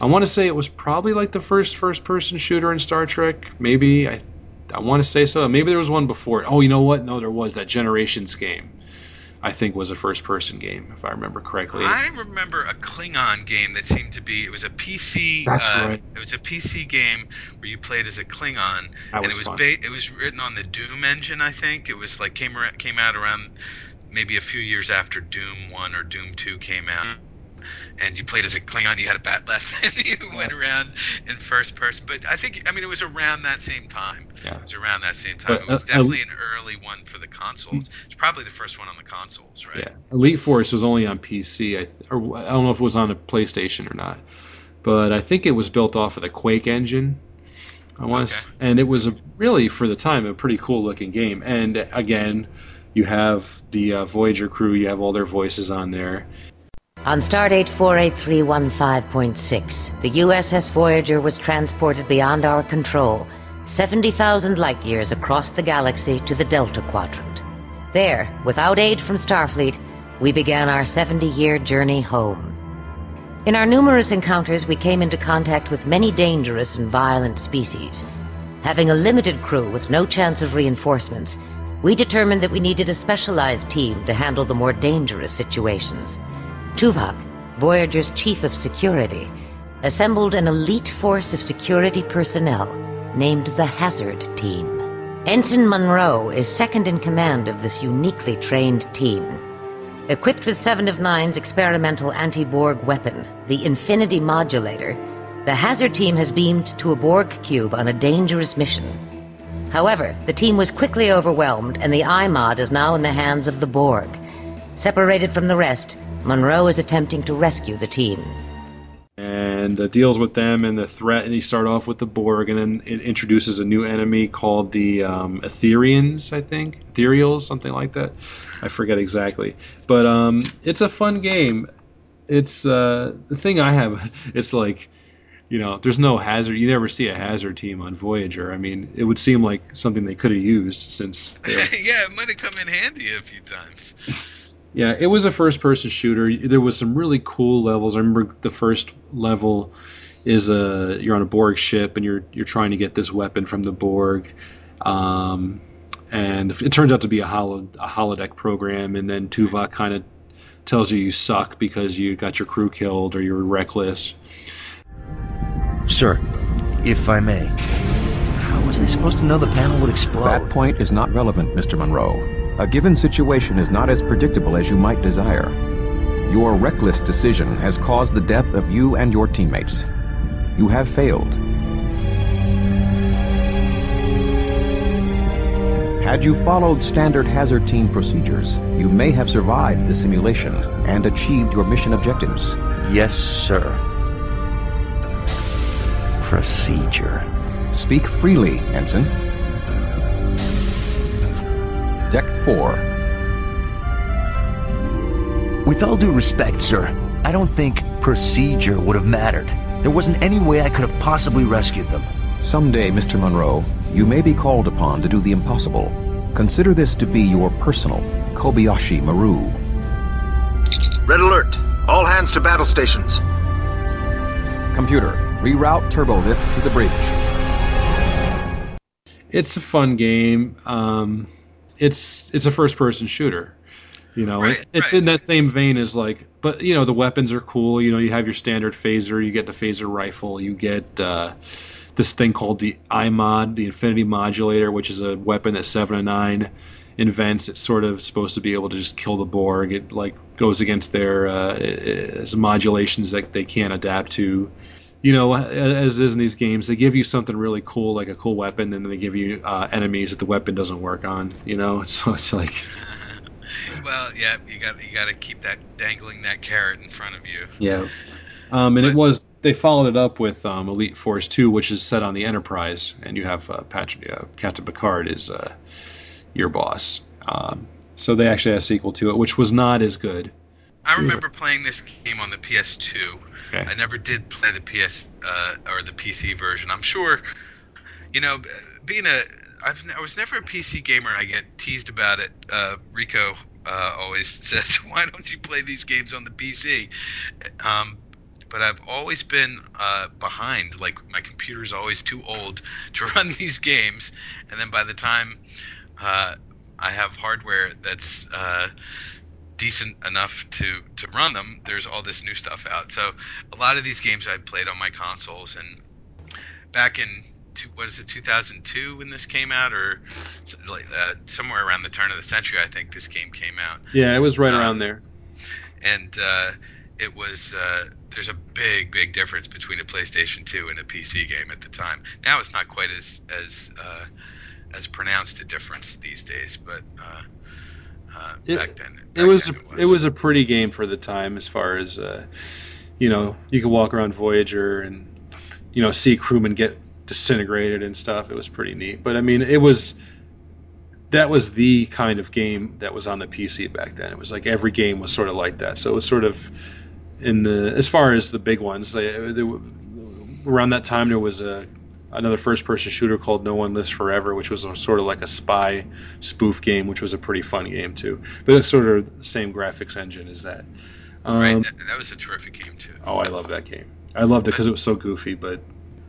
I want to say it was probably like the first first person shooter in Star Trek. Maybe I I want to say so. Maybe there was one before. Oh, you know what? No, there was that Generations game. I think was a first person game if I remember correctly. I remember a Klingon game that seemed to be it was a PC. That's uh, right. It was a PC game where you played as a Klingon, that and was it was fun. Ba- it was written on the Doom engine. I think it was like came around, came out around maybe a few years after Doom One or Doom Two came out and you played as a Klingon. You had a bat left, and you yeah. went around in first person. But I think, I mean, it was around that same time. Yeah. It was around that same time. But, it was uh, definitely an early one for the consoles. It's probably the first one on the consoles, right? Yeah. Elite Force was only on PC. I, th- or I don't know if it was on a PlayStation or not, but I think it was built off of the Quake engine. I want okay. to, and it was a, really for the time a pretty cool looking game. And again, you have the uh, Voyager crew. You have all their voices on there. On Stardate 48315.6, the USS Voyager was transported beyond our control, 70,000 light years across the galaxy to the Delta Quadrant. There, without aid from Starfleet, we began our 70 year journey home. In our numerous encounters, we came into contact with many dangerous and violent species. Having a limited crew with no chance of reinforcements, we determined that we needed a specialized team to handle the more dangerous situations. Tuvok, Voyager's chief of security, assembled an elite force of security personnel named the Hazard Team. Ensign Monroe is second in command of this uniquely trained team. Equipped with Seven of Nine's experimental anti-Borg weapon, the Infinity Modulator, the Hazard Team has beamed to a Borg cube on a dangerous mission. However, the team was quickly overwhelmed, and the iMod is now in the hands of the Borg. Separated from the rest, Monroe is attempting to rescue the team. And uh, deals with them and the threat, and you start off with the Borg, and then it introduces a new enemy called the um, Etherians, I think, Ethereals, something like that. I forget exactly, but um, it's a fun game. It's uh, the thing I have. It's like you know, there's no hazard. You never see a hazard team on Voyager. I mean, it would seem like something they could have used since. yeah, it might have come in handy a few times. Yeah, it was a first-person shooter. There was some really cool levels. I remember the first level is a you're on a Borg ship and you're you're trying to get this weapon from the Borg, um, and it turns out to be a holo a holodeck program. And then Tuvok kind of tells you you suck because you got your crew killed or you're reckless. Sir, if I may, how was I supposed to know the panel would explode? That point is not relevant, Mr. Monroe. A given situation is not as predictable as you might desire. Your reckless decision has caused the death of you and your teammates. You have failed. Had you followed standard hazard team procedures, you may have survived the simulation and achieved your mission objectives. Yes, sir. Procedure. Speak freely, Ensign. Deck 4. With all due respect, sir, I don't think procedure would have mattered. There wasn't any way I could have possibly rescued them. Someday, Mr. Monroe, you may be called upon to do the impossible. Consider this to be your personal Kobayashi Maru. Red alert! All hands to battle stations. Computer, reroute turbolift to the bridge. It's a fun game. Um, it's it's a first person shooter. You know, Right, it's in that same vein as like, but you know, the weapons are cool. You know, you have your standard phaser, you get the phaser rifle, you get uh, this thing called the iMod, the Infinity Modulator, which is a weapon that Seven of Nine invents. It's sort of supposed to be able to just kill the Borg. It like goes against their uh, modulations that they can't adapt to. You know, as is in these games, they give you something really cool, like a cool weapon, and then they give you uh, enemies that the weapon doesn't work on. You know, so it's like. Well, yeah, you got you got to keep that dangling that carrot in front of you. Yeah. Um, and it was they followed it up with um, Elite Force Two, which is set on the Enterprise, and you have uh, Patrick, uh, Captain Picard is uh, your boss. Um, so they actually had a sequel to it, which was not as good. I remember playing this game on the PS2. Okay. I never did play the PS uh, or the PC version. I'm sure, you know, being a I've, I was never a PC gamer. I get teased about it. Uh, Rico uh, always says, "Why don't you play these games on the PC?" Um, but I've always been uh, behind. Like my computer's always too old to run these games, and then by the time uh, I have hardware that's uh, decent enough to to run them, there's all this new stuff out. So a lot of these games I played on my consoles, and back in two, what is it 2002 when this came out, or like uh, somewhere around the turn of the century, I think this game came out Yeah, it was right Um, around there. and uh, it was uh, there's a big big difference between a PlayStation 2 and a PC game at the time. Now it's not quite as as uh, as pronounced a difference these days, but uh, uh, It- back then It was, it was a pretty game for the time, as far as uh, you know. You could walk around Voyager and you know see crewmen get disintegrated and stuff. It was pretty neat. But I mean, it was that was the kind of game that was on the PC back then. It was like every game was sort of like that. So it was sort of in the as far as the big ones. They, they, around that time, there was a another first-person shooter called No One Lives Forever, which was a, sort of like a spy spoof game, which was a pretty fun game too. But it's sort of the same graphics engine as that. Um, right. That, that was a terrific game too. Oh, I love that game. I loved it because it was so goofy, but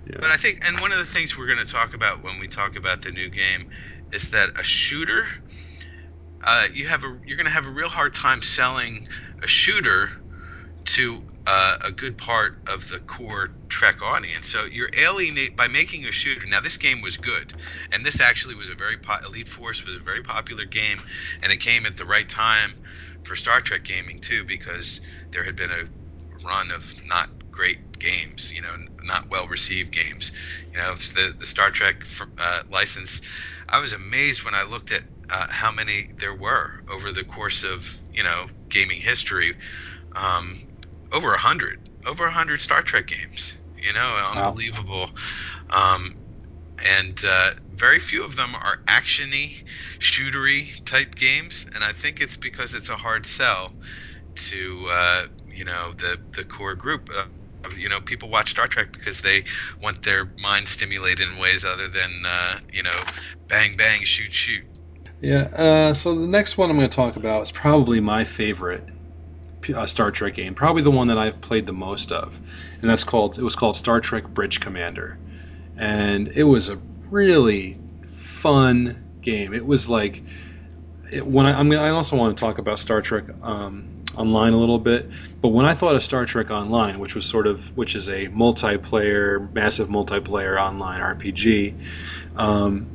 Yeah. But I think, and one of the things we're going to talk about when we talk about the new game is that a shooter, uh, you have a, you're going to have a real hard time selling a shooter to uh, a good part of the core Trek audience. So you're alienate by making a shooter. Now this game was good, and this actually was a very po- Elite Force was a very popular game, and it came at the right time for Star Trek gaming too, because there had been a run of not great games, you know, not well received games. You know, it's the the Star Trek uh, license. I was amazed when I looked at uh, how many there were over the course of you know gaming history. Um, over a hundred, over a hundred Star Trek games. You know, unbelievable. Um, and uh, very few of them are actiony, shootery type games, and I think it's because it's a hard sell to uh, you know the the core group. Uh, you know, people watch Star Trek because they want their mind stimulated in ways other than uh, you know, bang bang shoot shoot. Yeah. Uh, so the next one I'm going to talk about is probably my favorite uh, Star Trek game, probably the one that I've played the most of, and that's called it was called Star Trek Bridge Commander, and it was a really fun game. It was like it, when I, I'm I also want to talk about Star Trek um, Online a little bit, but when I thought of Star Trek Online, which was sort of which is a multiplayer, massive multiplayer online RPG. Um,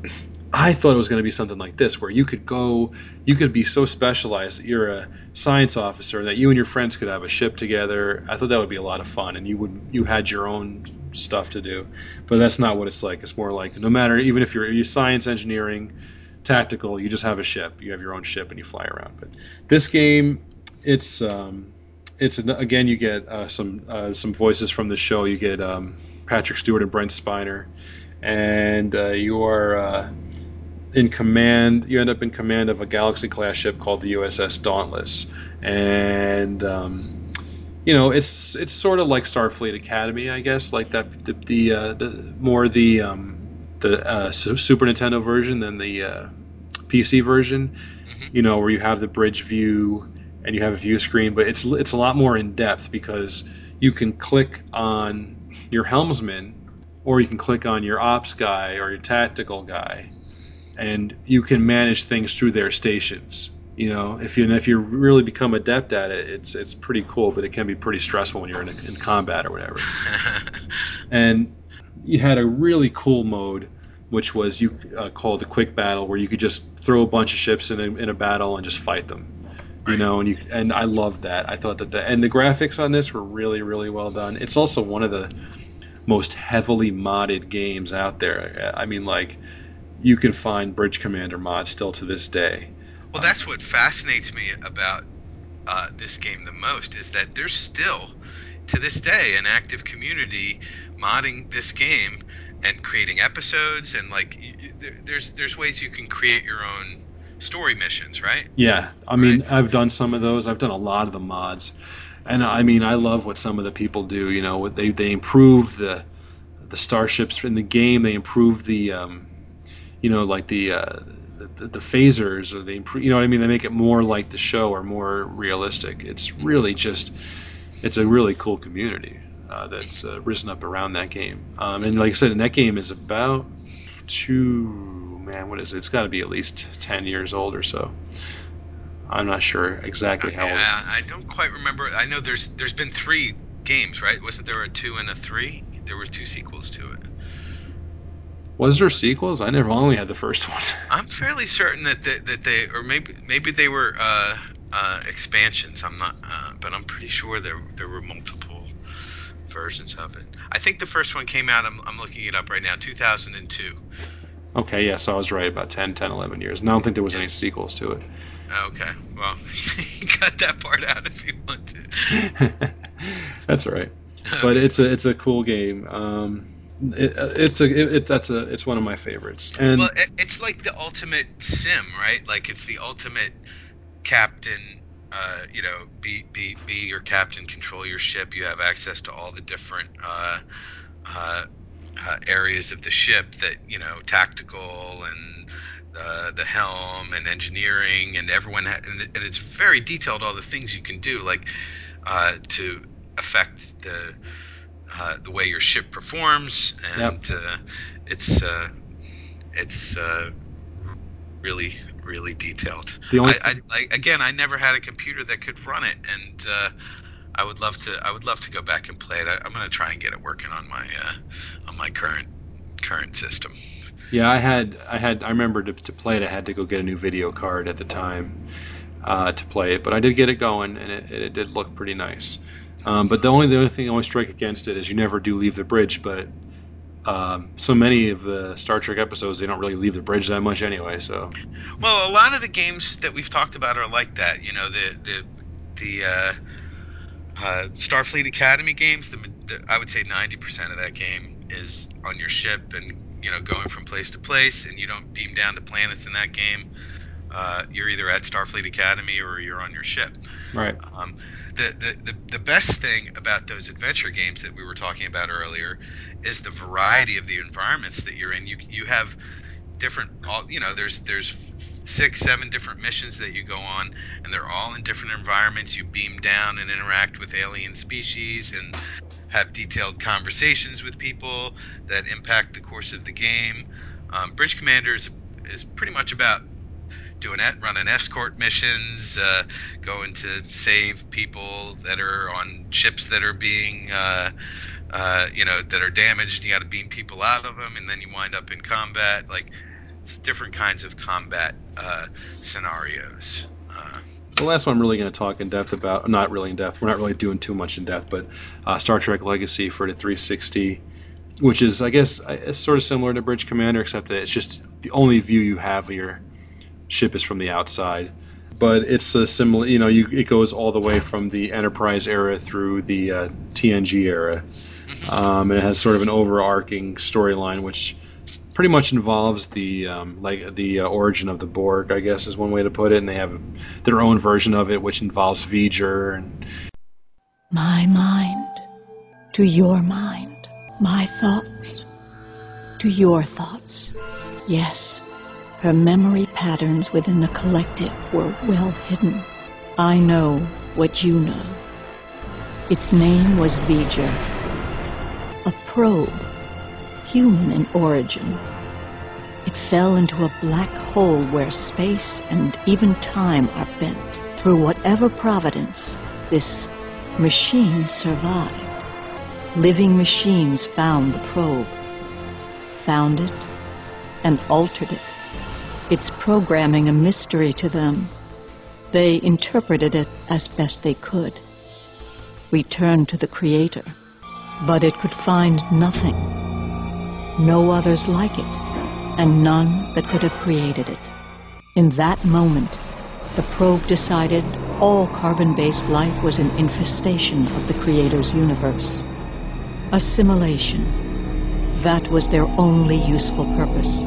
I thought it was going to be something like this, where you could go, you could be so specialized that you're a science officer and that you and your friends could have a ship together. I thought that would be a lot of fun, and you would you had your own stuff to do, but that's not what it's like. It's more like no matter even if you're, you're science engineering, tactical, you just have a ship. You have your own ship and you fly around. But this game, it's um, it's again you get uh, some uh, some voices from the show. You get um, Patrick Stewart and Brent Spiner, and uh, you are uh, in command. You end up in command of a Galaxy class ship called the USS Dauntless, and um, you know it's it's sort of like Starfleet Academy, I guess, like that the the, uh, the more the um, the uh, Super Nintendo version than the uh, PC version. You know, where you have the bridge view and you have a view screen, but it's it's a lot more in depth because you can click on your helmsman or you can click on your ops guy or your tactical guy, and you can manage things through their stations. You know, if you if you really become adept at it, it's it's pretty cool, but it can be pretty stressful when you're in, a, in combat or whatever. and you had a really cool mode, which was you uh, called the quick battle, where you could just throw a bunch of ships in a, in a battle and just fight them. You know, and you and I loved that. I thought that the and the graphics on this were really really well done. It's also one of the most heavily modded games out there. I mean, like you can find Bridge Commander mods still to this day. Well, that's what fascinates me about uh, this game the most is that there's still, to this day, an active community modding this game and creating episodes and like there's there's ways you can create your own story missions, right? Yeah, I mean, I've done some of those. I've done a lot of the mods, and I mean, I love what some of the people do. You know, they they improve the the starships in the game. They improve the, um, you know, like the, uh, the the phasers, or the. You know what I mean? They make it more like the show or more realistic. It's really just, it's a really cool community uh, that's uh, risen up around that game. Um, and like I said, and that game is about two man. What is it? It's got to be at least ten years old or so. I'm not sure exactly how old. I, I don't quite remember. I know there's there's been three games, right? Wasn't there a two and a three? There were two sequels to it. Was there sequels? I never only had the first one. I'm fairly certain that they, that they or maybe maybe they were uh, uh, expansions. I'm not, uh, but I'm pretty sure there there were multiple versions of it. I think the first one came out. I'm, I'm looking it up right now. 2002. Okay, yeah, so I was right about 10, 10, 11 years. And I don't think there was any sequels to it. Okay, well, you cut that part out if you want to. That's all right. But it's a it's a cool game. Um, it, it's a it, it, that's a it's one of my favorites. And well, it, it's like the ultimate sim, right? Like it's the ultimate captain. Uh, you know, be be be your captain, control your ship. You have access to all the different uh, uh, uh, areas of the ship that you know, tactical and uh, the helm and engineering, and everyone, ha- and, and it's very detailed. All the things you can do, like uh, to affect the uh, the way your ship performs, and Yep. uh, it's uh, it's uh, really really detailed. The only I, I like again, I never had a computer that could run it, and uh, I would love to. I would love to go back and play it. I, I'm going to try and get it working on my uh, on my current current system. yeah, I had I had I remember to, to play it. I had to go get a new video card at the time uh, to play it, but I did get it going, and it, it did look pretty nice. Um, but the only the only thing I always strike against it is you never do leave the bridge. But um, so many of the Star Trek episodes, they don't really leave the bridge that much anyway. So Well, a lot of the games that we've talked about are like that. You know, the the the uh, uh, Starfleet Academy games. The, the I would say ninety percent of that game is on your ship and you know going from place to place, and you don't beam down to planets in that game. Uh, you're either at Starfleet Academy or you're on your ship. right, Um, the, the, the, best thing about those adventure games that we were talking about earlier is the variety of the environments that you're in. You you have different all you know there's there's six seven different missions that you go on and they're all in different environments you beam down and interact with alien species and have detailed conversations with people that impact the course of the game um, bridge commander is, is pretty much about doing it running escort missions uh, going to save people that are on ships that are being uh, uh, you know that are damaged you got to beam people out of them and then you wind up in combat like different kinds of combat uh, scenarios. Uh, the last one I'm really going to talk in depth about, not really in depth. We're not really doing too much in depth, but uh, Star Trek Legacy for the 360, which is I guess it's sort of similar to Bridge Commander, except that it's just the only view you have of your ship is from the outside. But it's a similar, you know, you, it goes all the way from the Enterprise era through the uh, TNG era, um, and it has sort of an overarching storyline, which pretty much involves the um, like the uh, origin of the Borg, I guess is one way to put it, and they have their own version of it, which involves V'ger and My mind to your mind, my thoughts to your thoughts. Yes, her memory patterns within the collective were well hidden. I know what you know. Its name was V'ger, a probe, human in origin. It fell into a black hole where space and even time are bent. Through whatever providence, this machine survived. Living machines found the probe, found it, and altered it. Its programming a mystery to them. They interpreted it as best they could. Returned to the Creator, but it could find nothing. No others like it, and none that could have created it. In that moment, the probe decided all carbon based life was an infestation of the Creator's universe. Assimilation. That was their only useful purpose,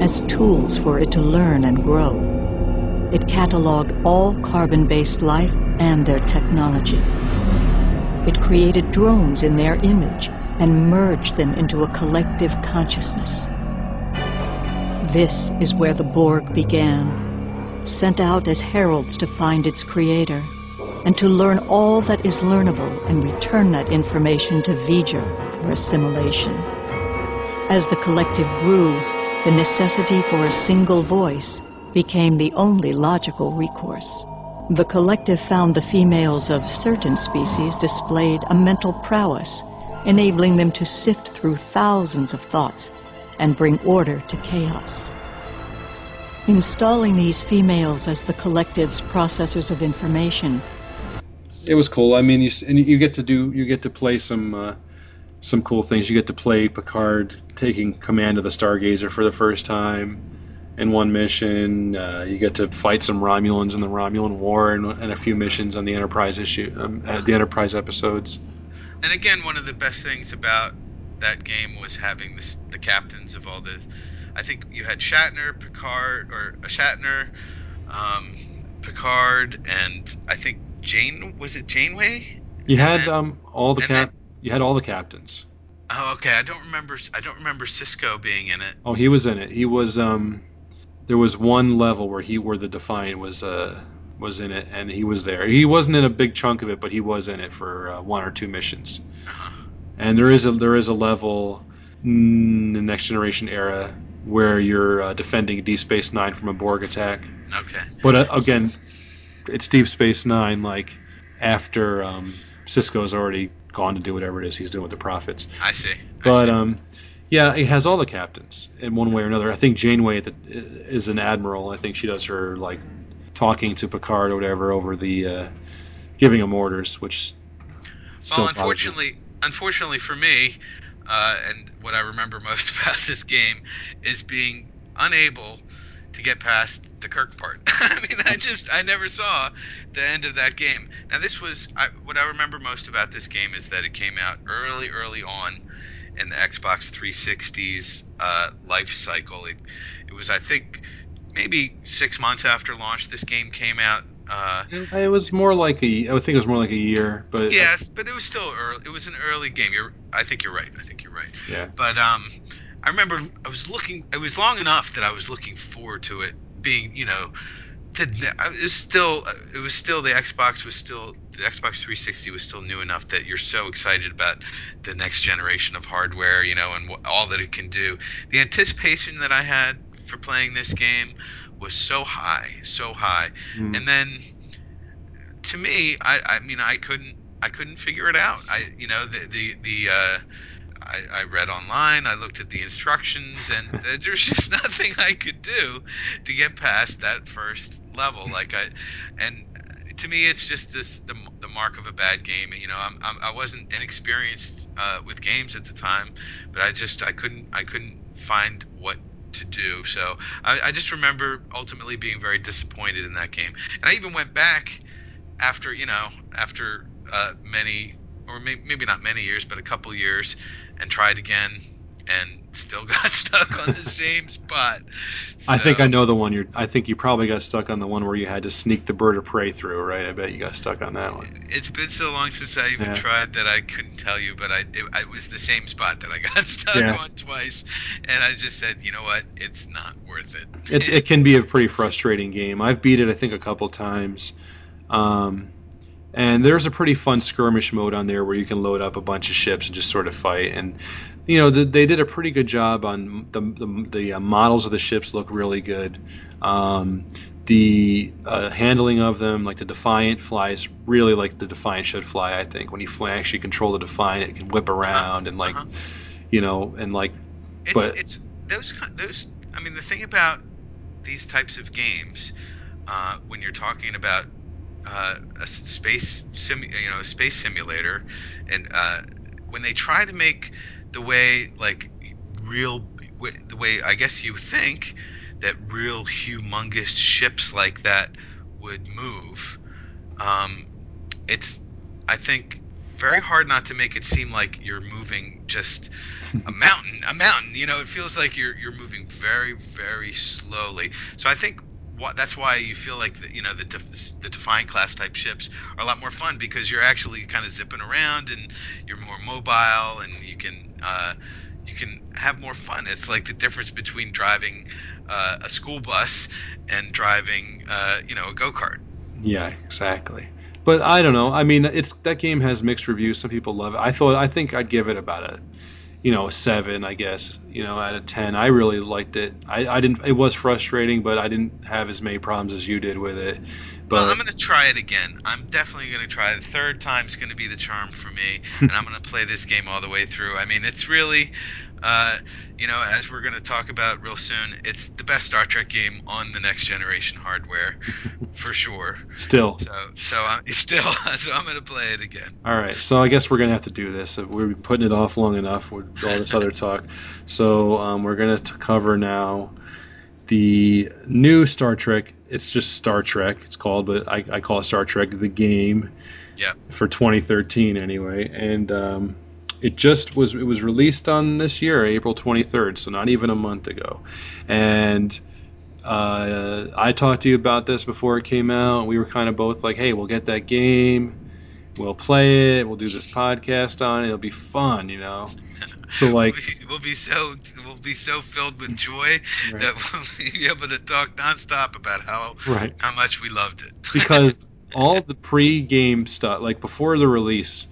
as tools for it to learn and grow. It cataloged all carbon based life and their technology. It created drones in their image and merged them into a collective consciousness. This is where the Borg began, sent out as heralds to find its creator and to learn all that is learnable and return that information to V'ger for assimilation. As the collective grew, the necessity for a single voice became the only logical recourse. The collective found the females of certain species displayed a mental prowess, enabling them to sift through thousands of thoughts and bring order to chaos. Installing these females as the collective's processors of information it was cool. I mean, you and you get to do you get to play some uh, some cool things. You get to play Picard taking command of the Stargazer for the first time in one mission. Uh, you get to fight some Romulans in the Romulan War and, and a few missions on the Enterprise issue, um, uh, the Enterprise episodes. And again, one of the best things about that game was having this, the captains of all the. I think you had Shatner, Picard, or uh, Shatner, um, Picard, and I think Jane was it Janeway? You had then, um, all the cap. You had all the captains. Oh, okay. I don't remember. I don't remember Sisko being in it. Oh, he was in it. He was. Um, there was one level where he, where the Defiant was, uh, was in it, and he was there. He wasn't in a big chunk of it, but he was in it for uh, one or two missions. Uh-huh. And there is a there is a level in the Next Generation era where you're uh, defending Deep Space Nine from a Borg attack. Okay. But uh, again, it's Deep Space Nine, like after um, Sisko's already gone to do whatever it is he's doing with the Prophets. I see. I but see. um, yeah, it has all the captains in one way or another. I think Janeway is an admiral. I think she does her like talking to Picard or whatever over the uh, giving him orders, which. well, unfortunately, unfortunately for me, uh, and what I remember most about this game is being unable to get past the Kirk part. I mean, I just I never saw the end of that game. Now, this was I, what I remember most about this game is that it came out early, early on in the Xbox 360's uh, life cycle. It it was I think maybe six months after launch. This game came out. Uh, it was more like a. I would think it was more like a year, but yes, I, but it was still early. It was an early game. You're, I think you're right. I think you're right. Yeah. But um, I remember I was looking. It was long enough that I was looking forward to it being, you know, it was still it was still the Xbox was still the Xbox 360 was still new enough that you're so excited about the next generation of hardware, you know, and all that it can do. The anticipation that I had for playing this game was so high, so high, mm. and then to me, I, I mean, I couldn't I couldn't figure it out. I you know the the the uh, I, I read online, I looked at the instructions, and there's just nothing I could do to get past that first level. Like I, and to me, it's just this the, the mark of a bad game. You know, I'm, I'm I wasn't inexperienced uh, with games at the time, but I just I couldn't I couldn't find what to do. So I, I just remember ultimately being very disappointed in that game, and I even went back after you know after uh, many or maybe not many years, but a couple years, and tried again and still got stuck on the same spot. I think I know the one you're. I think you probably got stuck on the one where you had to sneak the bird of prey through, right? I bet you got stuck on that one. It's been so long since I even Yeah. tried that I couldn't tell you, but I it, it was the same spot that I got stuck Yeah. on twice, and I just said, you know what, it's not worth it. It's it can be a pretty frustrating game. I've beat it I think a couple times. Um, and there's a pretty fun skirmish mode on there where you can load up a bunch of ships and just sort of fight. And you know the, they did a pretty good job on the the, the uh, models of the ships look really good. Um, the uh, handling of them, like the Defiant, flies really like the Defiant should fly. I think when you fly, actually control the Defiant, it can whip around and like, you know, and like, It's, but it's those those. I mean, the thing about these types of games, uh, when you're talking about uh, a space sim, you know, a space simulator, and uh, when they try to make the way like real, the way I guess you think that real humongous ships like that would move, um, it's I think very hard not to make it seem like you're moving just a mountain, a mountain. You know, it feels like you're you're moving very very slowly. So I think that's why you feel like the, you know the def, the Defiant class type ships are a lot more fun because you're actually kind of zipping around and you're more mobile and you can uh, you can have more fun. It's like the difference between driving uh, a school bus and driving uh, you know a go kart. Yeah, exactly. But I don't know. I mean, it's that game has mixed reviews. Some people love it. I thought I think I'd give it about a, you know, a seven. I guess you know, out of ten. I really liked it. I, I didn't. It was frustrating, but I didn't have as many problems as you did with it. But Well, I'm going to try it again. I'm definitely going to try it. The third time's going to be the charm for me, and I'm going to play this game all the way through. I mean, it's really, uh, you know, as we're going to talk about real soon, it's the best Star Trek game on the next generation hardware, for sure. still. So, so I'm still, so I'm going to play it again. All right, so I guess we're gonna have to do this. We've been putting it off long enough with all this other talk. So um, we're gonna cover now the new Star Trek. It's just Star Trek. It's called, but I, I call it Star Trek the game. Yeah. For 2013, anyway, and um, it just was. It was released on this year, April 23rd, so not even a month ago, and. Uh, I talked to you about this before it came out. We were kind of both like, "Hey, we'll get that game. We'll play it. We'll do this podcast on it. It'll be fun, you know." So like, we'll, be, we'll be so we'll be so filled with joy Right. that we'll be able to talk nonstop about how Right. how much we loved it. because all the pre-game stuff, like before the release,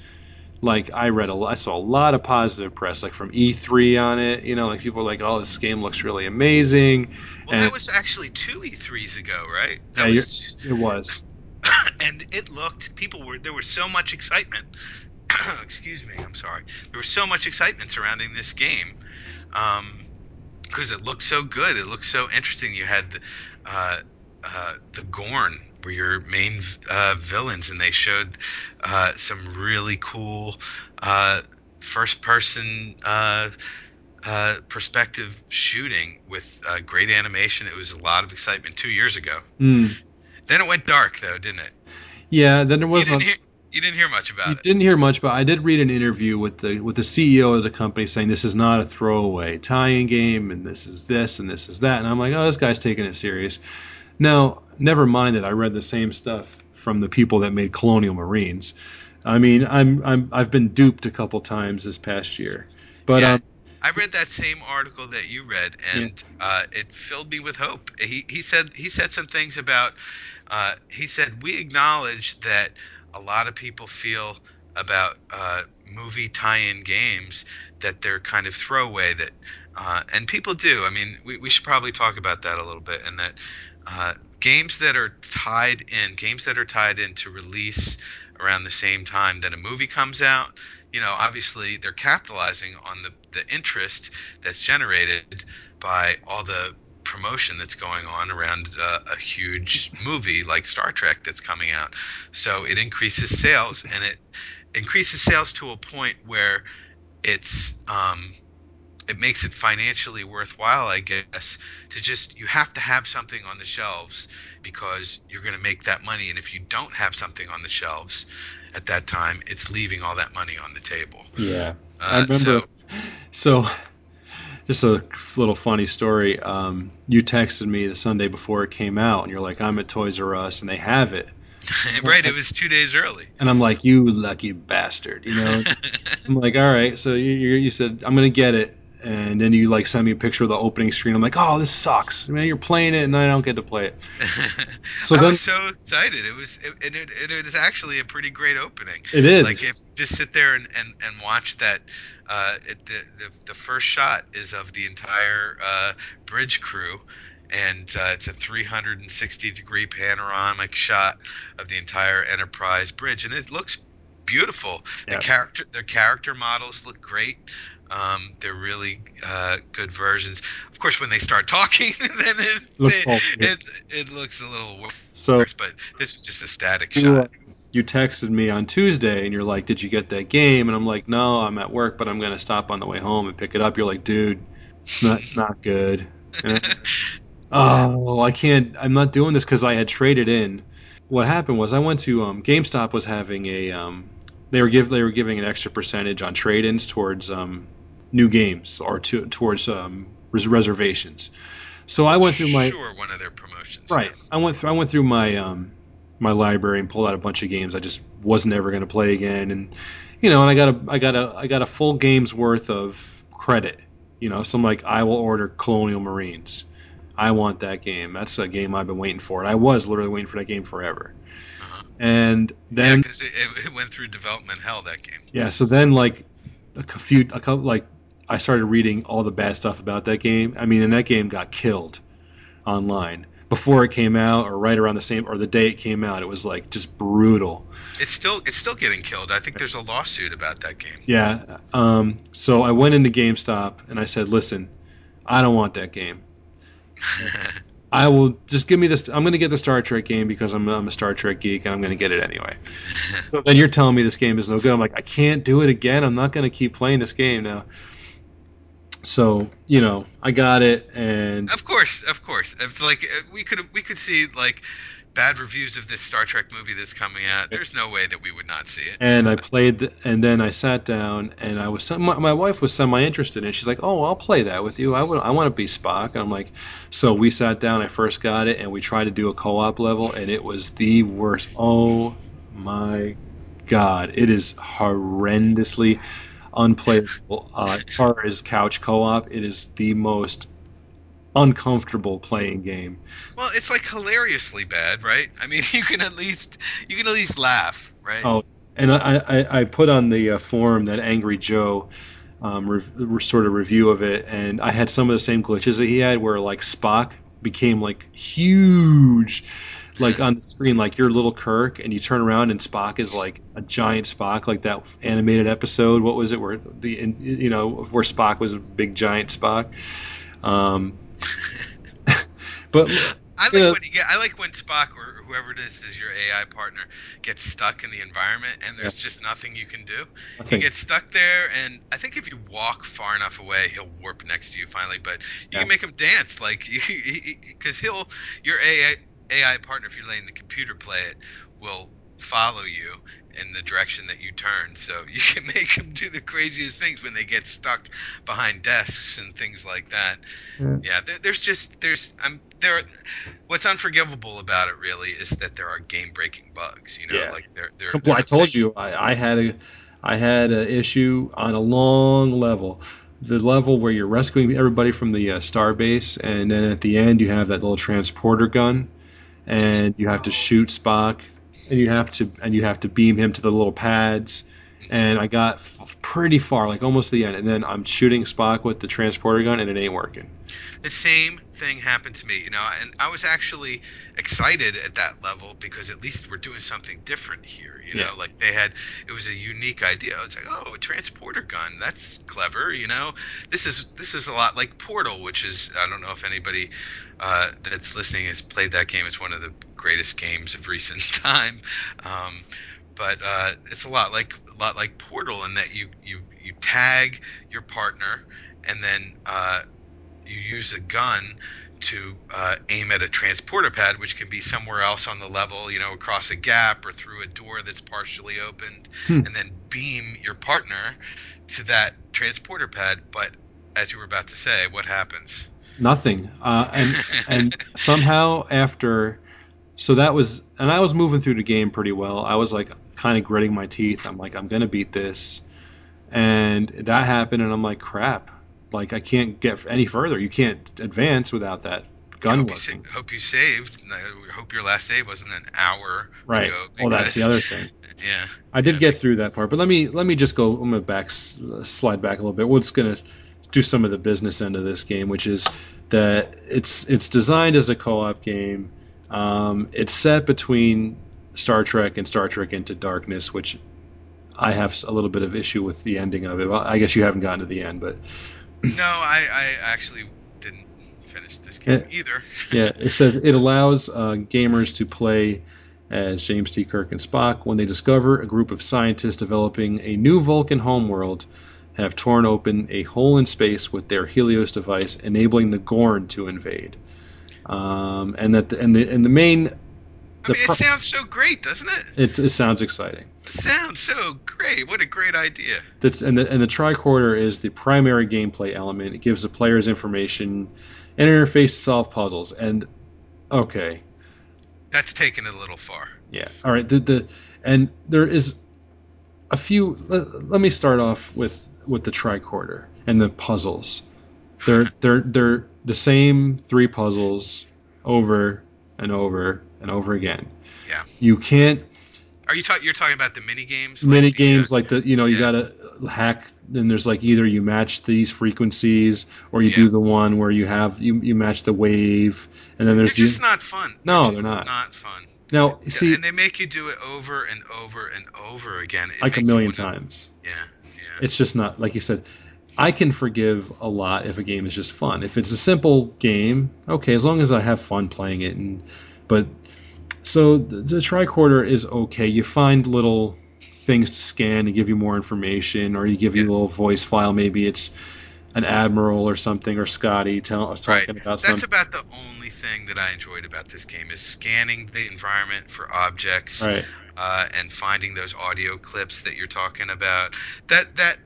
like I read a lot, I saw a lot of positive press, like from E3 on it. You know, like people were like, "Oh, this game looks really amazing." Well, and that was actually two E3s ago, right? yeah, That you're- was, it was. and it looked. People were there was so much excitement. Excuse me, I'm sorry. There was so much excitement surrounding this game, because it looked so good. It looked so interesting. You had the, uh, uh, the Gorn were your main uh, villains, and they showed uh, some really cool uh, first-person. Uh, uh, perspective shooting with uh, great animation. It was a lot of excitement two years ago. Mm. Then it went dark, though, didn't it? Yeah, then there You was didn't a- hear. You didn't hear much about You it. didn't hear much, but I did read an interview with the with the CEO of the company saying this is not a throwaway tie-in game, and this is this and this is that, and I'm like, oh, this guy's taking it serious. Now, never mind that I read the same stuff from the people that made Colonial Marines. I mean, I'm I'm I've been duped a couple times this past year, but Yeah. um, I read that same article that you read, and uh, it filled me with hope. He he said he said some things about. Uh, he said we acknowledge that a lot of people feel about uh, movie tie-in games that they're kind of throwaway. That uh, and people do. I mean, we we should probably talk about that a little bit, and that uh, games that are tied in, games that are tied in to release around the same time that a movie comes out, you know, obviously they're capitalizing on the, the interest that's generated by all the promotion that's going on around uh, a huge movie like Star Trek that's coming out. So it increases sales and it increases sales to a point where it's um, it makes it financially worthwhile, I guess, to just you have to have something on the shelves because you're going to make that money. And if you don't have something on the shelves at that time, it's leaving all that money on the table. yeah, Uh, I remember. So, just a little funny story. Um, you texted me the Sunday before it came out, and you're like, "I'm at Toys R Us, and they have it." right, it was two days early. And I'm like, "You lucky bastard," you know. I'm like, "All right." So you, you you said I'm gonna get it, and then you like send me a picture of the opening screen. I'm like, "Oh, this sucks, man! You're playing it, and I don't get to play it." So I then, was so excited. It was it, it, it, it is actually a pretty great opening. It is. Like if you just sit there and, and, and watch that. Uh, it, the, the the first shot is of the entire uh, bridge crew, and uh, it's a 360 degree panoramic shot of the entire Enterprise bridge, and it looks beautiful. Yeah. The character their character models look great. Um, they're really uh, good versions. Of course, when they start talking, then it, Looks it, it, it looks a little worse. So- but this is just a static you, shot. you texted me on Tuesday, and you're like, "Did you get that game?" And I'm like, "No, I'm at work, but I'm gonna stop on the way home and pick it up." You're like, "Dude, it's not not good." I'm- oh, I can't. I'm not doing this because I had traded in. What happened was I went to um, GameStop was having a um, they were give they were giving an extra percentage on trade-ins towards um, new games or to, towards um, res- reservations. So I went through my sure one of their promotions. Right. I went through I went through my um my library and pulled out a bunch of games I just wasn't ever going to play again and you know, and I got a I got a I got a full game's worth of credit. You know, so I'm like I will order Colonial Marines. I want that game. That's a game I've been waiting for. And I was literally waiting for that game forever. And then yeah, because it, it, it went through development hell that game. yeah, so then like a few a couple like I started reading all the bad stuff about that game. I mean, and that game got killed online before it came out or right around the same or the day it came out. It was like just brutal. It's still it's still getting killed. I think there's a lawsuit about that game. Yeah. Um, so I went into GameStop and I said, "Listen, I don't want that game. I will just give me this. I'm going to get the Star Trek game because I'm, I'm a Star Trek geek and I'm going to get it anyway." so then you're telling me this game is no good. I'm like, I can't do it again. I'm not going to keep playing this game now. So you know, I got it, and Of course, of course. It's like uh, we could we could see like bad reviews of this Star Trek movie that's coming out. There's no way that we would not see it. and I played, and then I sat down, and I was my, my wife was semi interested, and she's like, "Oh, I'll play that with you. I would, I want to be Spock." And I'm like, so we sat down. I first got it, and we tried to do a co-op level, and it was the worst. Oh my god, it is horrendously unplayable. Uh, far as couch co-op, it is the most uncomfortable playing game. Well, it's like hilariously bad, right? I mean, you can at least you can at least laugh, right? Oh, and I, I, I put on the uh, forum that Angry Joe um, re- sort of review of it, and I had some of the same glitches that he had, where like Spock became like huge, like on the screen, like you're little Kirk, and you turn around and Spock is like a giant Spock, like that animated episode. What was it? Where the in- you know where Spock was a big giant Spock. Um, but I like you know, when you get. I like when Spock or whoever it is is your AI partner gets stuck in the environment and there's just nothing you can do. Nothing. You get stuck there, and I think if you walk far enough away, he'll warp next to you finally. But you Yeah. can make him dance, like because he'll your AI AI partner, if you're letting the computer play it, will follow you in the direction that you turn. So you can make them do the craziest things when they get stuck behind desks and things like that. Yeah. Yeah, there, there's just there's I'm there. What's unforgivable about it really is that there are game-breaking bugs. You know, Yeah. like there there. Well, I told you I, I had a I had an issue on a long level. The level where you're rescuing everybody from the uh, star base, and then at the end you have that little transporter gun, and you have to shoot Spock, and you have to and you have to beam him to the little pads. And I got f- pretty far, like almost the end, and then I'm shooting Spock with the transporter gun, and it ain't working. the same thing happened to me, you know, and I was actually excited at that level because at least we're doing something different here, you know, like they had it was a unique idea. It's like, oh, a transporter gun, that's clever, you know. This is this is a lot like Portal, which is I don't know if anybody uh, that's listening has played that game. It's one of the greatest games of recent time. Um, but uh, it's a lot like a lot like Portal in that you you you tag your partner and then uh, you use a gun to uh, aim at a transporter pad, which can be somewhere else on the level, you know, across a gap or through a door that's partially opened, Hmm. and then beam your partner to that transporter pad. But as you were about to say, what happens? Nothing. Uh, and and somehow after, so that was, and I was moving through the game pretty well. I was like kind of gritting my teeth. I'm like, I'm gonna beat this, and that happened, and I'm like, crap. Like I can't get any further. You can't advance without that gun hope, you sa- hope you saved. I hope your last save wasn't an hour Right. ago. Well, that's the other thing. Yeah. I did get through that part, but let me let me just go. I'm gonna back slide back a little bit. We're just gonna do some of the business end of this game, which is that it's it's designed as a co-op game. Um, it's set between Star Trek and Star Trek Into Darkness, which I have a little bit of issue with the ending of it. Well, I guess you haven't gotten to the end, but No, I, I actually didn't finish this game Yeah. either. yeah, it says it allows uh, gamers to play as James T. Kirk and Spock when they discover a group of scientists developing a new Vulcan homeworld have torn open a hole in space with their Helios device, enabling the Gorn to invade. Um, and that the, and the and the main I mean, it sounds so great, doesn't it? it, it sounds exciting. It sounds so great. What a great idea. The, and the and the tricorder is the primary gameplay element. It gives the players information and interface to solve puzzles. And okay, That's taken it a little far. Yeah. All right. The the and there is a few. Let, let me start off with with the tricorder and the puzzles. They're they're they're the same three puzzles over and over and over again. Yeah. You can't Are you talking? You're talking about the mini games? mini uh, games like the you know you gotta hack. Then there's like either you match these frequencies or you do the one where you have you, you match the wave and then They're there's just the, not fun. No, just they're not. Not fun. now you see and they make you do it over and over and over again. It like a million times. Yeah. It's just not like you said. I can forgive a lot if a game is just fun. If it's a simple game, okay, as long as I have fun playing it. And but so the, the tricorder is okay. You find little things to scan to give you more information, or you give you a little voice file. Maybe it's an admiral or something, or Scotty tell us talking about That's something. about the only thing that I enjoyed about this game is scanning the environment for objects, Right. uh, and finding those audio clips that you're talking about. That that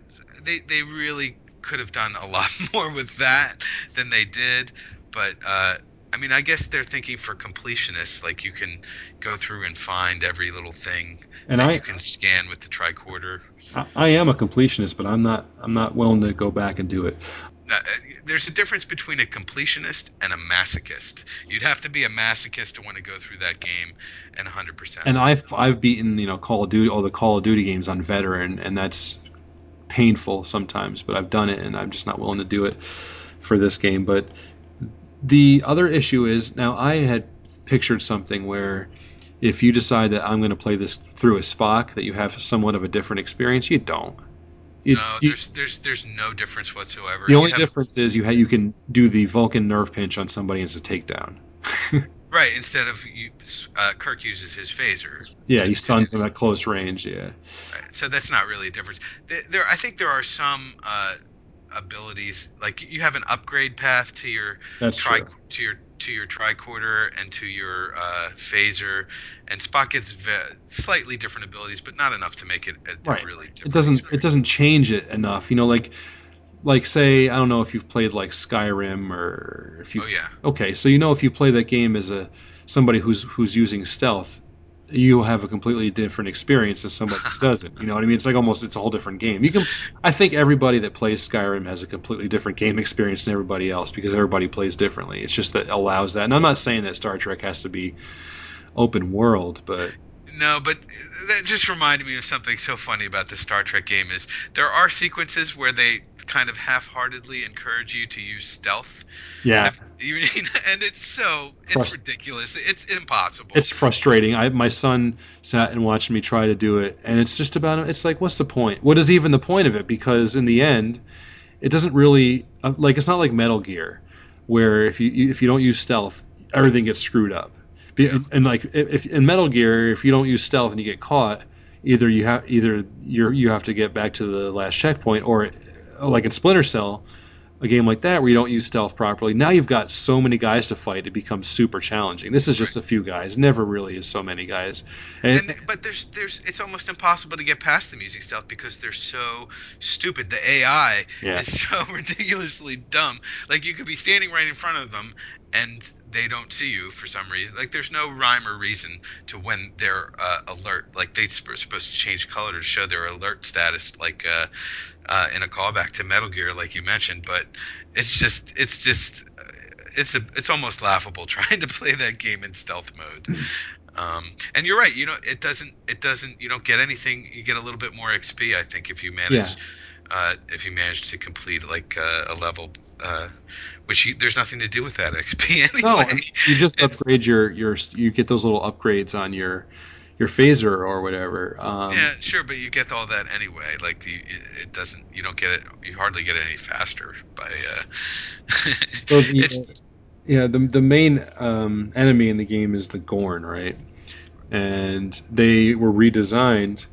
they they really could have done a lot more with that than they did. But uh, I mean, I guess they're thinking for completionists, like you can go through and find every little thing And that I- you can scan with the tricorder. I, I am a completionist, but I'm not. I'm not willing to go back and do it. Uh, there's a difference between a completionist and a masochist. You'd have to be a masochist to want to go through that game and 100%. And I've I've beaten you know Call of Duty all the Call of Duty games on veteran, and that's painful sometimes. But I've done it, and I'm just not willing to do it for this game. But the other issue is now I had pictured something where if you decide that I'm going to play this through a Spock, that you have somewhat of a different experience. You don't. You- no, you- there's there's there's no difference whatsoever. the only have- difference is you ha- you can do the Vulcan nerve pinch on somebody as a takedown. right instead of you, uh, Kirk uses his phaser. Yeah, he stuns him at close range. Yeah. so that's not really a difference. There, there I think there are some uh, abilities like you have an upgrade path to your That's tri- true. to your to your tricorder and to your uh, phaser, and Spock gets ve- slightly different abilities, but not enough to make it a, right. a really it doesn't it doesn't change it enough. You know, like like say I don't know if you've played like Skyrim or if you. Oh yeah. Okay, so you know if you play that game as a somebody who's who's using stealth, you have a completely different experience than somebody who doesn't. You know what I mean? It's like almost it's a whole different game. You can I think everybody that plays Skyrim has a completely different game experience than everybody else because everybody plays differently. It's just that allows that. And I'm not saying that Star Trek has to be open world, but No, but that just reminded me of something so funny about the Star Trek game is there are sequences where they kind of half-heartedly encourage you to use stealth. yeah. You mean, and it's so it's Trust- ridiculous. It's impossible. It's frustrating. I my son sat and watched me try to do it, and it's just about. It's like, what's the point? What is even the point of it? Because in the end, it doesn't really uh, like. It's not like Metal Gear, where if you if you don't use stealth, everything gets screwed up. Be- And like if in Metal Gear, if you don't use stealth and you get caught, either you have either you're you have to get back to the last checkpoint, or like in Splinter Cell, a game like that where you don't use stealth properly, now you've got so many guys to fight, it becomes super challenging. This is just a few guys. Never really is so many guys. And, And, but there's there's it's almost impossible to get past them using stealth because they're so stupid. The AI Yeah. is so ridiculously dumb. Like you could be standing right in front of them and they don't see you for some reason. Like there's no rhyme or reason to when they're uh, alert. Like they're supposed to change color to show their alert status. Like uh, uh, in a callback to Metal Gear, like you mentioned. But it's just it's just it's a it's almost laughable trying to play that game in stealth mode. Um, and you're right. You know, it doesn't. It doesn't. You don't get anything. You get a little bit more XP, I think, if you manage. Yeah. Uh, if you manage to complete like uh, a level, uh, which you, there's nothing to do with that XP no, you just upgrade your your you get those little upgrades on your your phaser or whatever. Um, yeah, sure, but you get all that anyway. Like you, it, it doesn't. You don't get it. You hardly get it any faster by. Uh, So the, yeah, the the main um, enemy in the game is the Gorn, right? And they were redesigned,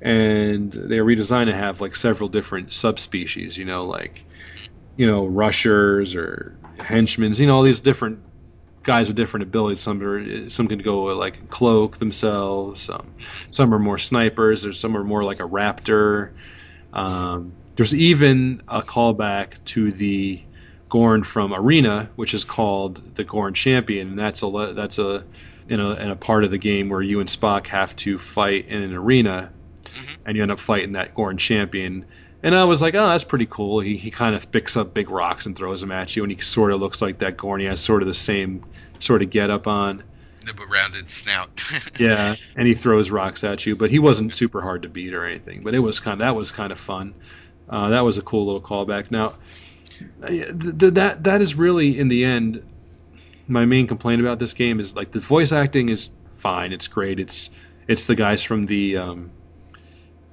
and they were redesigned to have like several different subspecies. You know, like you know rushers or henchmen. You know, all these different guys with different abilities. Some are some can go like cloak themselves. Some some are more snipers. There's some are more like a raptor. Um, there's even a callback to the Gorn from Arena, which is called the Gorn Champion, and that's a that's a in a in a part of the game where you and Spock have to fight in an arena, and you end up fighting that Gorn Champion. And I was like, oh, that's pretty cool. He, he kind of picks up big rocks and throws them at you, and he sort of looks like that Gorn. He has sort of the same sort of get up on. the rounded snout. Yeah, and he throws rocks at you, but he wasn't super hard to beat or anything. But it was kind of that was kind of fun. Uh, that was a cool little callback. Now, uh, th- th- that that is really in the end my main complaint about this game is like the voice acting is fine. It's great. It's it's the guys from the um,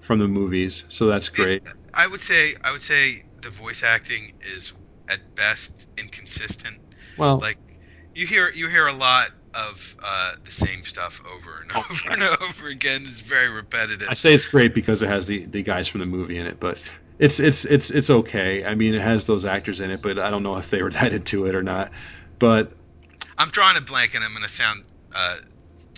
from the movies, so that's great. I would say I would say the voice acting is at best inconsistent. Well- like you hear you hear a lot of uh, the same stuff over and over and over again. It's very repetitive. I say it's great because it has the, the guys from the movie in it, but it's it's it's it's okay. I mean, it has those actors in it, but I don't know if they were that into it or not. But I'm drawing a blank, and I'm going to sound uh,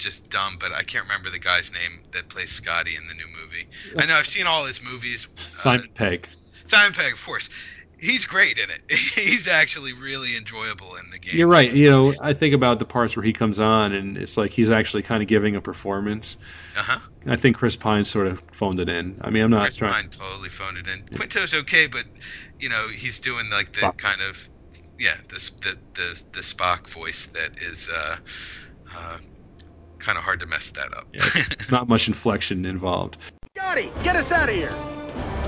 just dumb, but I can't remember the guy's name that plays Scotty in the new movie. I know I've seen all his movies. Simon Pegg. Simon Pegg, of course. He's great in it. He's actually really enjoyable in the game. You're right. You know, I think about the parts where he comes on, and it's like he's actually kind of giving a performance. Uh-huh. I think Chris Pine sort of phoned it in. I mean, I'm not Chris trying. Pine totally phoned it in. Quinto's okay, but you know he's doing like the kind of yeah the the the, the Spock voice that is uh, uh, kind of hard to mess that up. Yeah, it's not much inflection involved. Scotty, get us out of here.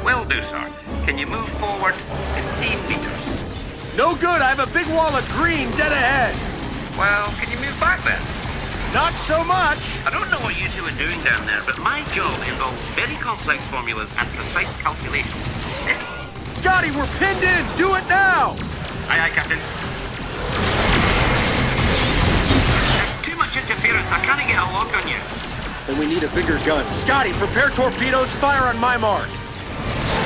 Will do, sir. Can you move forward 15 meters? No good. I have a big wall of green dead ahead. Well, can you move back then? Not so much. I don't know what you two are doing down there, but my job involves very complex formulas and precise calculations. Scotty, we're pinned in. Do it now. Aye, aye, Captain. There's much interference. I can't get a lock on you. Then we need a bigger gun. Scotty, prepare torpedoes. Fire on my mark.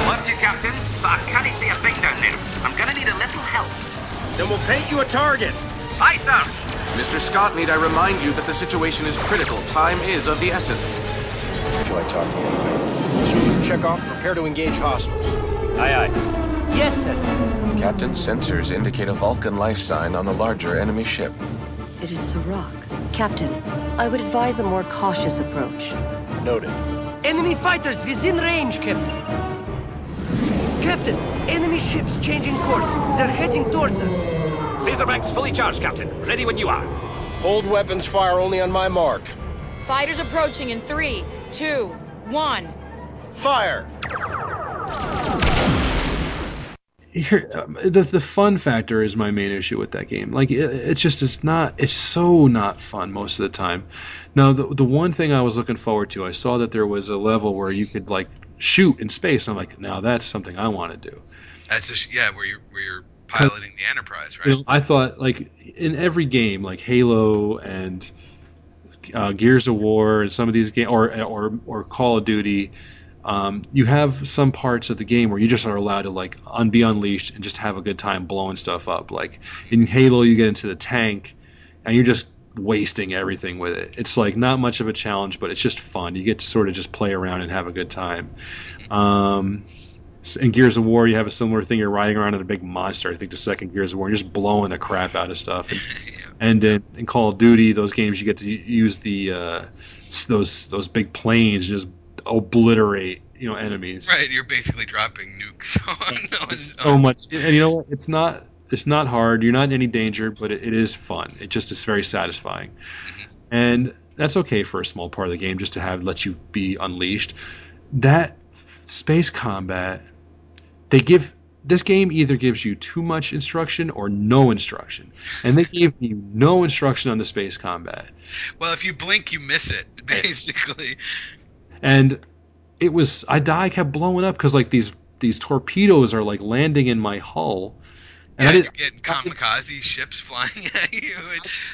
Loves you, Captain, but I can't see a thing down there. I'm gonna need a little help. Then we'll paint you a target. Aye, sir. Mr. Scott, need I remind you that the situation is critical. Time is of the essence. Do I talk to you? Shoot, check off. Prepare to engage hostiles. Aye, aye. Yes, sir. Captain, sensors indicate a Vulcan life sign on the larger enemy ship. It is Sirach. Captain, I would advise a more cautious approach. Noted. Enemy fighters within range, Captain. Captain, enemy ships changing course. They're heading towards us. Phaserbanks fully charged, Captain. Ready when you are. Hold weapons fire only on my mark. Fighters approaching in three, two, one. Fire! Here, the the fun factor is my main issue with that game. Like it, it just is not. It's so not fun most of the time. Now the the one thing I was looking forward to, I saw that there was a level where you could like shoot in space. I'm like, now that's something I want to do. That's just yeah, where you're where you're piloting the Enterprise, right? You know, I thought like in every game, like Halo and uh, Gears of War and some of these games, or or or Call of Duty, Um, you have some parts of the game where you just are allowed to like un- be unleashed and just have a good time blowing stuff up. Like in Halo, you get into the tank and you're just wasting everything with it. It's like not much of a challenge, but it's just fun. You get to sort of just play around and have a good time. Um, in Gears of War, you have a similar thing. You're riding around in a big monster. I think the second Gears of War, you're just blowing the crap out of stuff. And, and in, in Call of Duty, those games you get to use the uh, those those big planes, just obliterate you know enemies. Right, you're basically dropping nukes on. on So much, and you know what? It's not it's not hard. You're not in any danger, but it, it is fun. It just is very satisfying, mm-hmm. and that's okay for a small part of the game just to have let you be unleashed. That space combat, they give this game either gives you too much instruction or no instruction, and they gave you no instruction on the space combat. well, if you blink, you miss it. Basically, and it was I die I kept blowing up because like these these torpedoes are like landing in my hull. And yeah, I you're didn't getting kamikaze ships flying at you.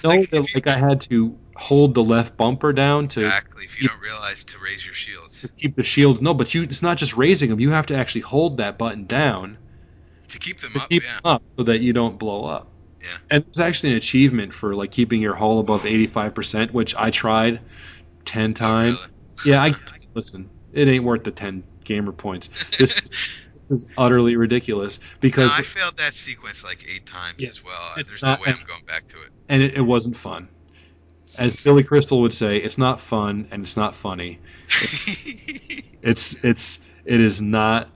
and- that like I had to hold the left bumper down to Exactly. If you don't realize to raise your shields to keep the shield. No, but you it's not just raising them. You have to actually hold that button down to keep them to up, keep yeah. them up so that you don't blow up. Yeah. And there's actually an achievement for like keeping your hull above 85%, which I tried 10 times. Yeah, I guess, listen, it ain't worth the 10 gamer points. This this is utterly ridiculous because No, I failed that sequence like eight times as well. it's There's not- no way I'm going back to it. and it, it wasn't fun. As Billy Crystal would say, it's not fun and it's not funny. It's it's it is not,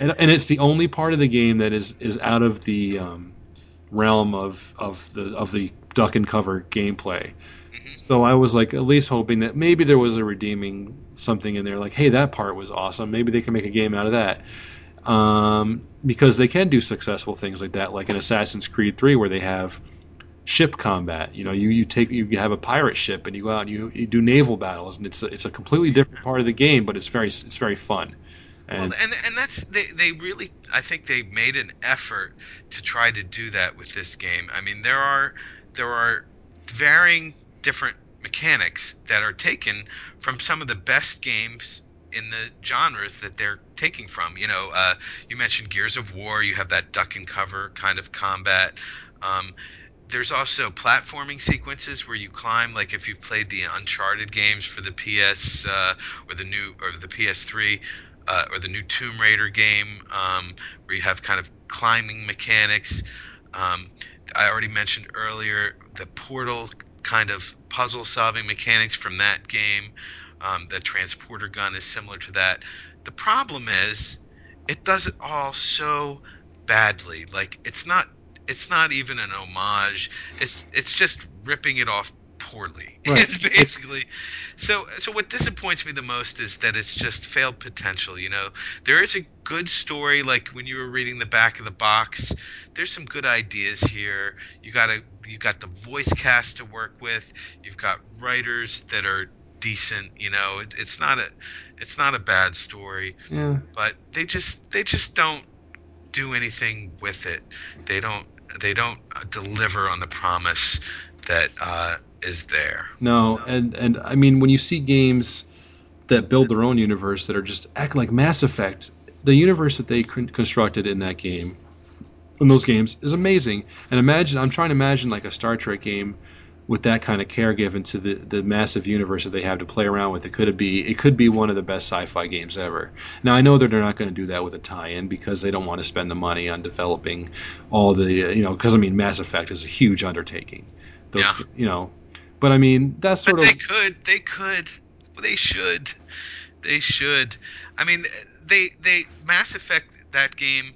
and, and it's the only part of the game that is is out of the um, realm of of the of the duck and cover gameplay. So I was like at least hoping that maybe there was a redeeming something in there, like hey that part was awesome. Maybe they can make a game out of that. Um, because they can do successful things like that, like in Assassin's Creed 3, where they have ship combat. You know, you, you take you have a pirate ship and you go out and you, you do naval battles, and it's a, it's a completely different part of the game, but it's very it's very fun. And Well, and and that's they they really I think they made an effort to try to do that with this game. I mean, there are there are varying different mechanics that are taken from some of the best games in the genres that they're taking from. You know, uh, you mentioned Gears of War. You have that duck and cover kind of combat. Um, there's also platforming sequences where you climb, like if you've played the Uncharted games for the PS uh, or the new or the PS3 uh, or the new Tomb Raider game, um, where you have kind of climbing mechanics. Um, I already mentioned earlier the Portal kind of puzzle solving mechanics from that game. Um, the transporter gun is similar to that. The problem is, it does it all so badly. Like it's not it's not even an homage. It's it's just ripping it off poorly. Right. It's basically so so what disappoints me the most is that it's just failed potential, you know. There is a good story like when you were reading the back of the box, there's some good ideas here. You got to you got the voice cast to work with. You've got writers that are decent, you know. It, it's not a it's not a bad story yeah, but they just they just don't do anything with it. They don't they don't uh, deliver on the promise that uh, is there. no, and and I mean when you see games that build their own universe that are just act like Mass Effect, the universe that they constructed in that game, in those games, is amazing. And imagine I'm trying to imagine like a Star Trek game with that kind of care given to the, the massive universe that they have to play around with. It could be it could be one of the best sci-fi games ever. Now I know that they're not going to do that with a tie-in because they don't want to spend the money on developing all the you know because I mean Mass Effect is a huge undertaking. Those, Yeah. You know, but I mean that's sort But of they could they could they should they should. I mean they they Mass Effect that game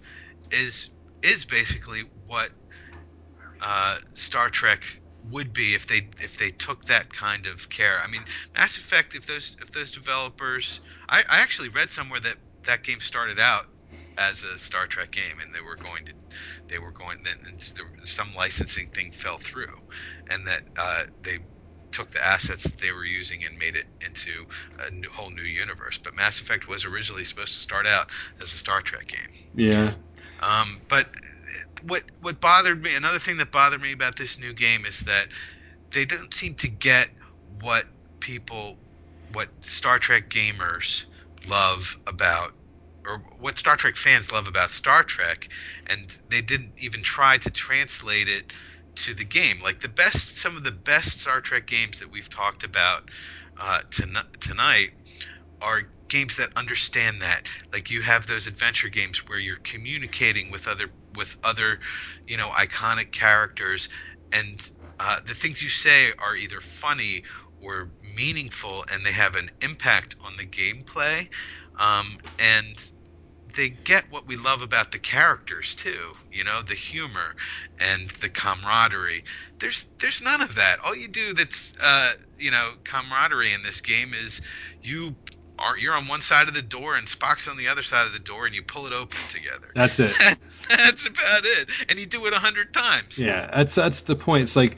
is is basically what uh, Star Trek would be if they if they took that kind of care. I mean, Mass Effect. If those if those developers, I, I actually read somewhere that that game started out as a Star Trek game, and they were going to they were going then some licensing thing fell through, and that uh, they took the assets that they were using and made it into a new, whole new universe. But Mass Effect was originally supposed to start out as a Star Trek game. yeah. Um, but what what bothered me, another thing that bothered me about this new game is that they don't seem to get what people, what Star Trek gamers love about or what Star Trek fans love about Star Trek, and they didn't even try to translate it to the game. Like the best, some of the best Star Trek games that we've talked about uh, tonight are games that understand that. Like you have those adventure games where you're communicating with other with other, you know, iconic characters, and uh, the things you say are either funny or meaningful, and they have an impact on the gameplay. Um, and they get what we love about the characters too. You know, the humor and the camaraderie. There's there's none of that. All you do that's uh, you know camaraderie in this game is you are you're on one side of the door and Spock's on the other side of the door and you pull it open together. That's it. that's about it. And you do it a hundred times. Yeah, that's that's the point. It's like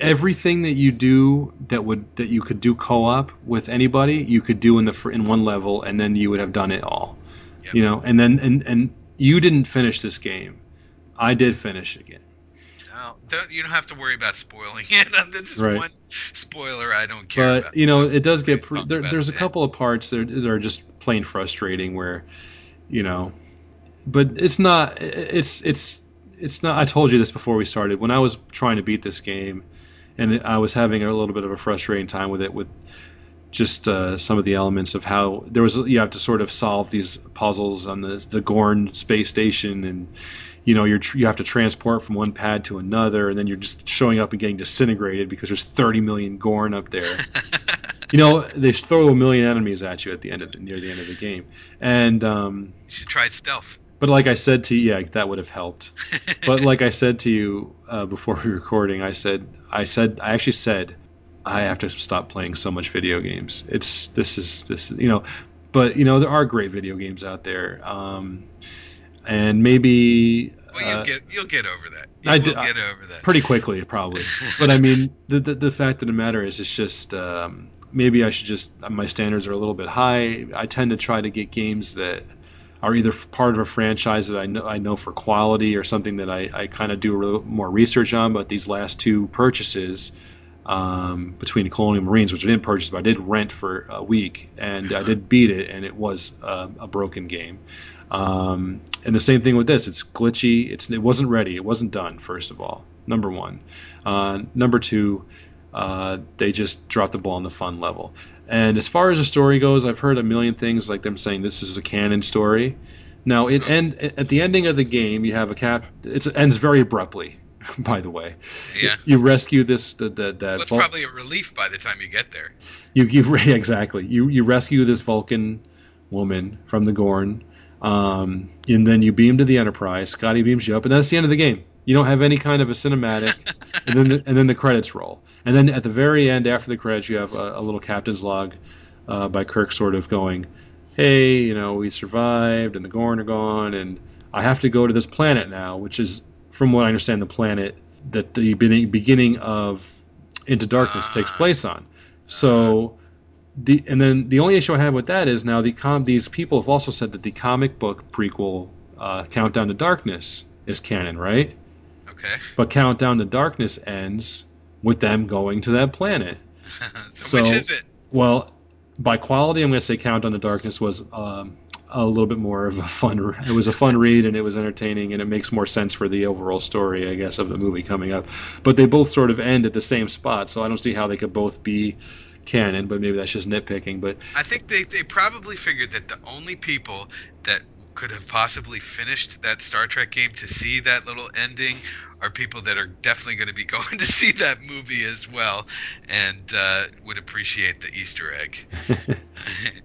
everything that you do that would that you could do co-op with anybody, you could do in the in one level, and then you would have done it all. Yep. You know, and then and and you didn't finish this game. I did finish it again. Don't, you don't have to worry about spoiling it. This is right. one spoiler I don't care but, about. you know, it does get pre- there, there's a couple of parts that, that are just plain frustrating where, you know, but it's not. It's it's it's not. I told you this before we started. When I was trying to beat this game, and I was having a little bit of a frustrating time with it with just uh, some of the elements of how there was you have to sort of solve these puzzles on the the Gorn space station and you know you're you have to transport from one pad to another and then you're just showing up and getting disintegrated because there's 30 million Gorn up there. you know they throw a million enemies at you at the end of the, near the end of the game and um, you should try stealth. But like I said to you, yeah, that would have helped. but like I said to you uh, before we were recording, I said I said I actually said I have to stop playing so much video games. It's this is this you know, but you know there are great video games out there, um, and maybe. Well, you'll uh, get you'll get over that. You I did, get over that pretty quickly, probably. but I mean, the, the, the fact of the matter is, it's just um, maybe I should just my standards are a little bit high. I tend to try to get games that are either part of a franchise that I know I know for quality or something that I, I kind of do a little more research on. But these last two purchases um, between Colonial Marines, which I didn't purchase, but I did rent for a week, and I did beat it, and it was uh, a broken game. Um, and the same thing with this; it's glitchy. It's it wasn't ready. It wasn't done. First of all, number one. Uh, number two, uh, they just dropped the ball on the fun level. And as far as the story goes, I've heard a million things like them saying this is a canon story. Now, it end at the ending of the game, you have a cap. it ends very abruptly. by the way. Yeah. You rescue this the the, the well, Vul- probably a relief by the time you get there. You you exactly. You you rescue this Vulcan woman from the Gorn, um, and then you beam to the Enterprise. Scotty beams you up, and that's the end of the game. You don't have any kind of a cinematic, and then the, and then the credits roll, and then at the very end, after the credits, you have a, a little captain's log uh, by Kirk, sort of going, "Hey, you know, we survived, and the Gorn are gone, and I have to go to this planet now, which is from what I understand, the planet that the beginning of Into Darkness takes place on. So, the and then the only issue I have with that is now the com these people have also said that the comic book prequel uh, Countdown to Darkness is canon, right? Okay. But Countdown to Darkness ends with them going to that planet. so, which is it? Well, by quality, I'm going to say Countdown to Darkness was um, a little bit more of a fun. It was a fun read and it was entertaining and it makes more sense for the overall story, I guess, of the movie coming up. But they both sort of end at the same spot, so I don't see how they could both be canon. But maybe that's just nitpicking. But I think they they probably figured that the only people that could have possibly finished that Star Trek game to see that little ending are people that are definitely going to be going to see that movie as well and uh, would appreciate the Easter egg.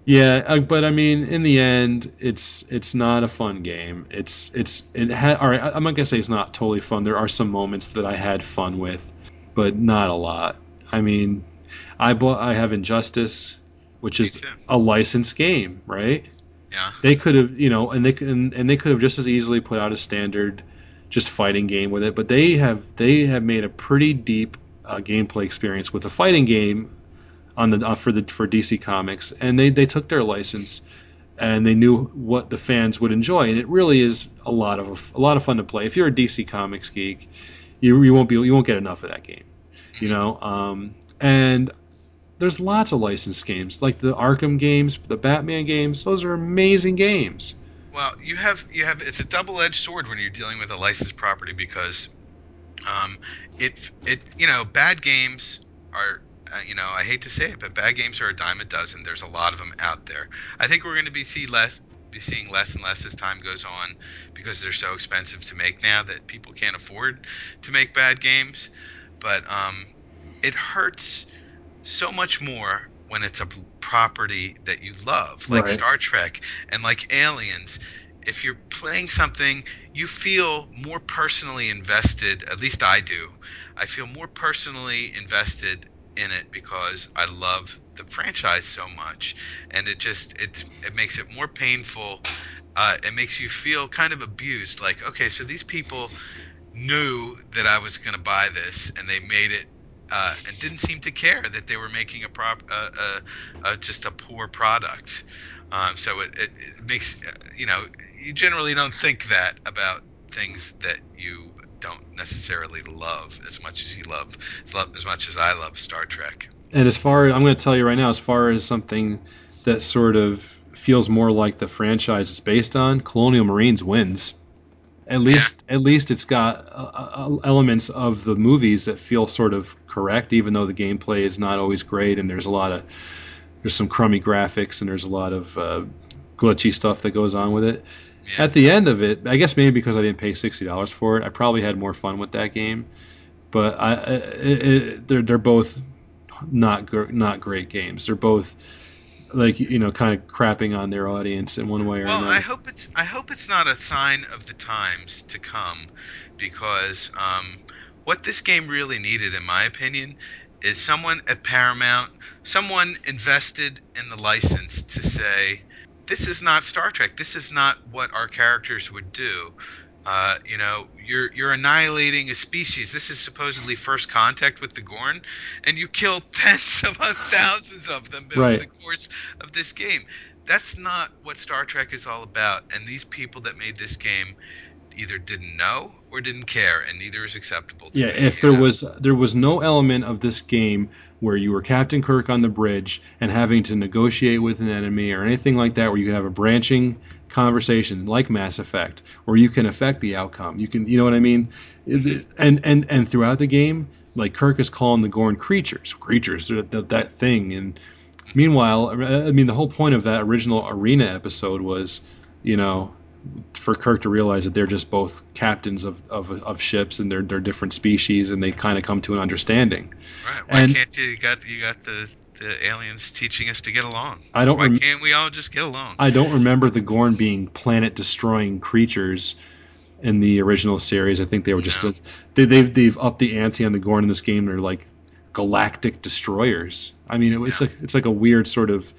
yeah, uh, but I mean, in the end, it's it's not a fun game. It's it's it had. All right, I'm not gonna say it's not totally fun. There are some moments that I had fun with, but not a lot. I mean, I bought I have Injustice, which is a licensed game, right? Yeah. They could have, you know, and they and, and they could have just as easily put out a standard, just fighting game with it. But they have they have made a pretty deep uh, gameplay experience with a fighting game on the uh, for the for DC Comics, and they they took their license and they knew what the fans would enjoy, and it really is a lot of a lot of fun to play. If you're a DC Comics geek, you you won't be you won't get enough of that game, you know. Um, and there's lots of licensed games like the Arkham games, the Batman games. Those are amazing games. Well, you have you have it's a double-edged sword when you're dealing with a licensed property because um, it it you know bad games are uh, you know I hate to say it, but bad games are a dime a dozen. There's a lot of them out there. I think we're going to be see less be seeing less and less as time goes on because they're so expensive to make now that people can't afford to make bad games. But um, it hurts so much more when it's a property that you love, like Right. Star Trek and like Aliens. If you're playing something, you feel more personally invested. At least I do. I feel more personally invested in it because I love the franchise so much, and it just it's it makes it more painful. Uh, it makes you feel kind of abused. Like, okay, so these people knew that I was going to buy this, and they made it, uh, and didn't seem to care that they were making a prop, uh, uh, just a poor product. Um, so it, it, it makes, you know, you generally don't think that about things that you don't necessarily love as much as you love, as as much as I love Star Trek. And as far I'm going to tell you right now, as far as something that sort of feels more like the franchise is based on, Colonial Marines wins. At least, at least it's got uh, uh, elements of the movies that feel sort of correct, even though the gameplay is not always great, and there's a lot of there's some crummy graphics, and there's a lot of uh, glitchy stuff that goes on with it. At the end of it, I guess maybe because I didn't pay sixty dollars for it, I probably had more fun with that game. But I, I it, it, they're they're both not gr- not great games. They're both like you know kind of crapping on their audience in one way or another. Well, another. I hope it's I hope it's not a sign of the times to come, because um, what this game really needed, in my opinion, is someone at Paramount, someone invested in the license to say, this is not Star Trek. This is not what our characters would do. Uh, you know, you're you're annihilating a species. This is supposedly first contact with the Gorn, and you kill tens of thousands of them over Right. the course of this game. That's not what Star Trek is all about. And these people that made this game either didn't know or didn't care, and neither is acceptable to Yeah, me. if there was there was no element of this game where you were Captain Kirk on the bridge and having to negotiate with an enemy or anything like that, where you could have a branching conversation like Mass Effect, where you can affect the outcome. You can, you know what I mean? And and and throughout the game, like Kirk is calling the Gorn creatures, creatures, that, that thing. And meanwhile, I mean, the whole point of that original arena episode was, you know, for Kirk to realize that they're just both captains of, of, of ships and they're they're different species and they kind of come to an understanding. Right? Why And can't you? You got you got the the aliens teaching us to get along. I don't Why rem- can't we all just get along? I don't remember the Gorn being planet destroying creatures in the original series. I think they were just they, they've they've upped the ante on the Gorn in this game. They're like galactic destroyers. I mean, it, it's like it's like a weird sort of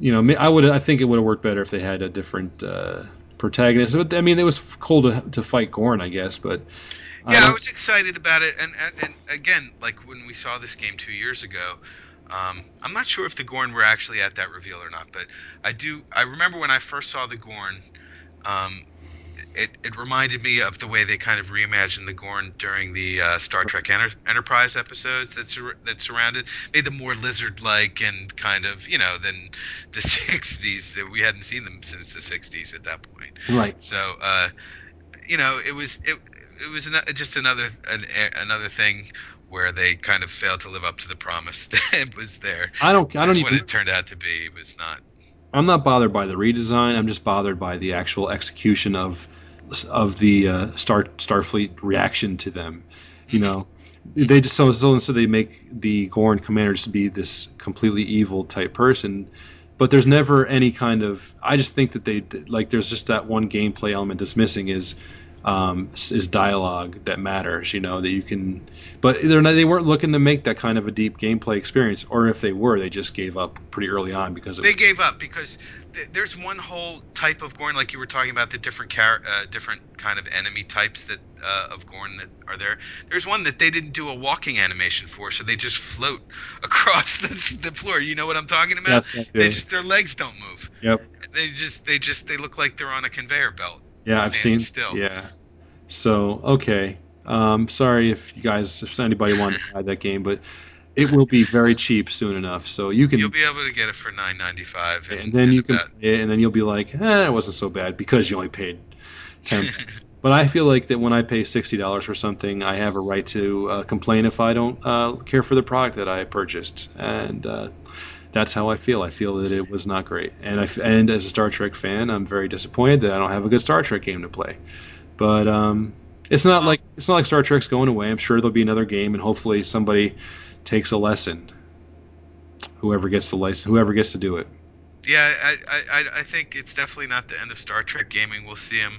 you know. I would I think it would have worked better if they had a different uh, protagonist. But I mean, it was cool to to fight Gorn, I guess. But Yeah, I was excited about it, and, and and again, like when we saw this game two years ago, um, I'm not sure if the Gorn were actually at that reveal or not, but I do. I remember when I first saw the Gorn, um, it it reminded me of the way they kind of reimagined the Gorn during the uh, Star Trek Enter- Enterprise episodes that sur- that surrounded, made them more lizard-like and kind of you know than the '60s that we hadn't seen them since the '60s at that point. Right. So, uh, you know, it was it it was ano- just another an, another thing where they kind of failed to live up to the promise that was there. I don't- I don't That's what even- it turned out to be. It was not. I'm not bothered by the redesign. I'm just bothered by the actual execution of of the uh, Star Starfleet reaction to them. You know, they just so so instead they make the Gorn commander just be this completely evil type person. But there's never any kind of. I just think that they like. There's just that one gameplay element that's missing is um, is dialogue that matters. You know that you can. But they're not, they weren't looking to make that kind of a deep gameplay experience. Or if they were, they just gave up pretty early on because They gave up because th- there's one whole type of Gorn, like you were talking about the different char- uh, different kind of enemy types that uh, of Gorn that are there. There's one that they didn't do a walking animation for, so they just float across the, the floor. You know what I'm talking about? Yes, they just their legs don't move. Yep. They just they just they look like they're on a conveyor belt. Yeah, I've seen. still. Yeah. So okay. Um, sorry if you guys, if anybody wanted to buy that game, but it will be very cheap soon enough. So you can You'll be able to get it for nine ninety five, and then you can it, and then you'll be like, eh, it wasn't so bad because you only paid ten. but I feel like that when I pay sixty dollars for something, I have a right to uh, complain if I don't uh, care for the product that I purchased, and uh, that's how I feel. I feel that it was not great, and I and as a Star Trek fan, I'm very disappointed that I don't have a good Star Trek game to play. But um, it's not like it's not like Star Trek's going away. I'm sure there'll be another game, and hopefully somebody takes a lesson. Whoever gets the license, whoever gets to do it. Yeah, I, I, I think it's definitely not the end of Star Trek gaming. We'll see them.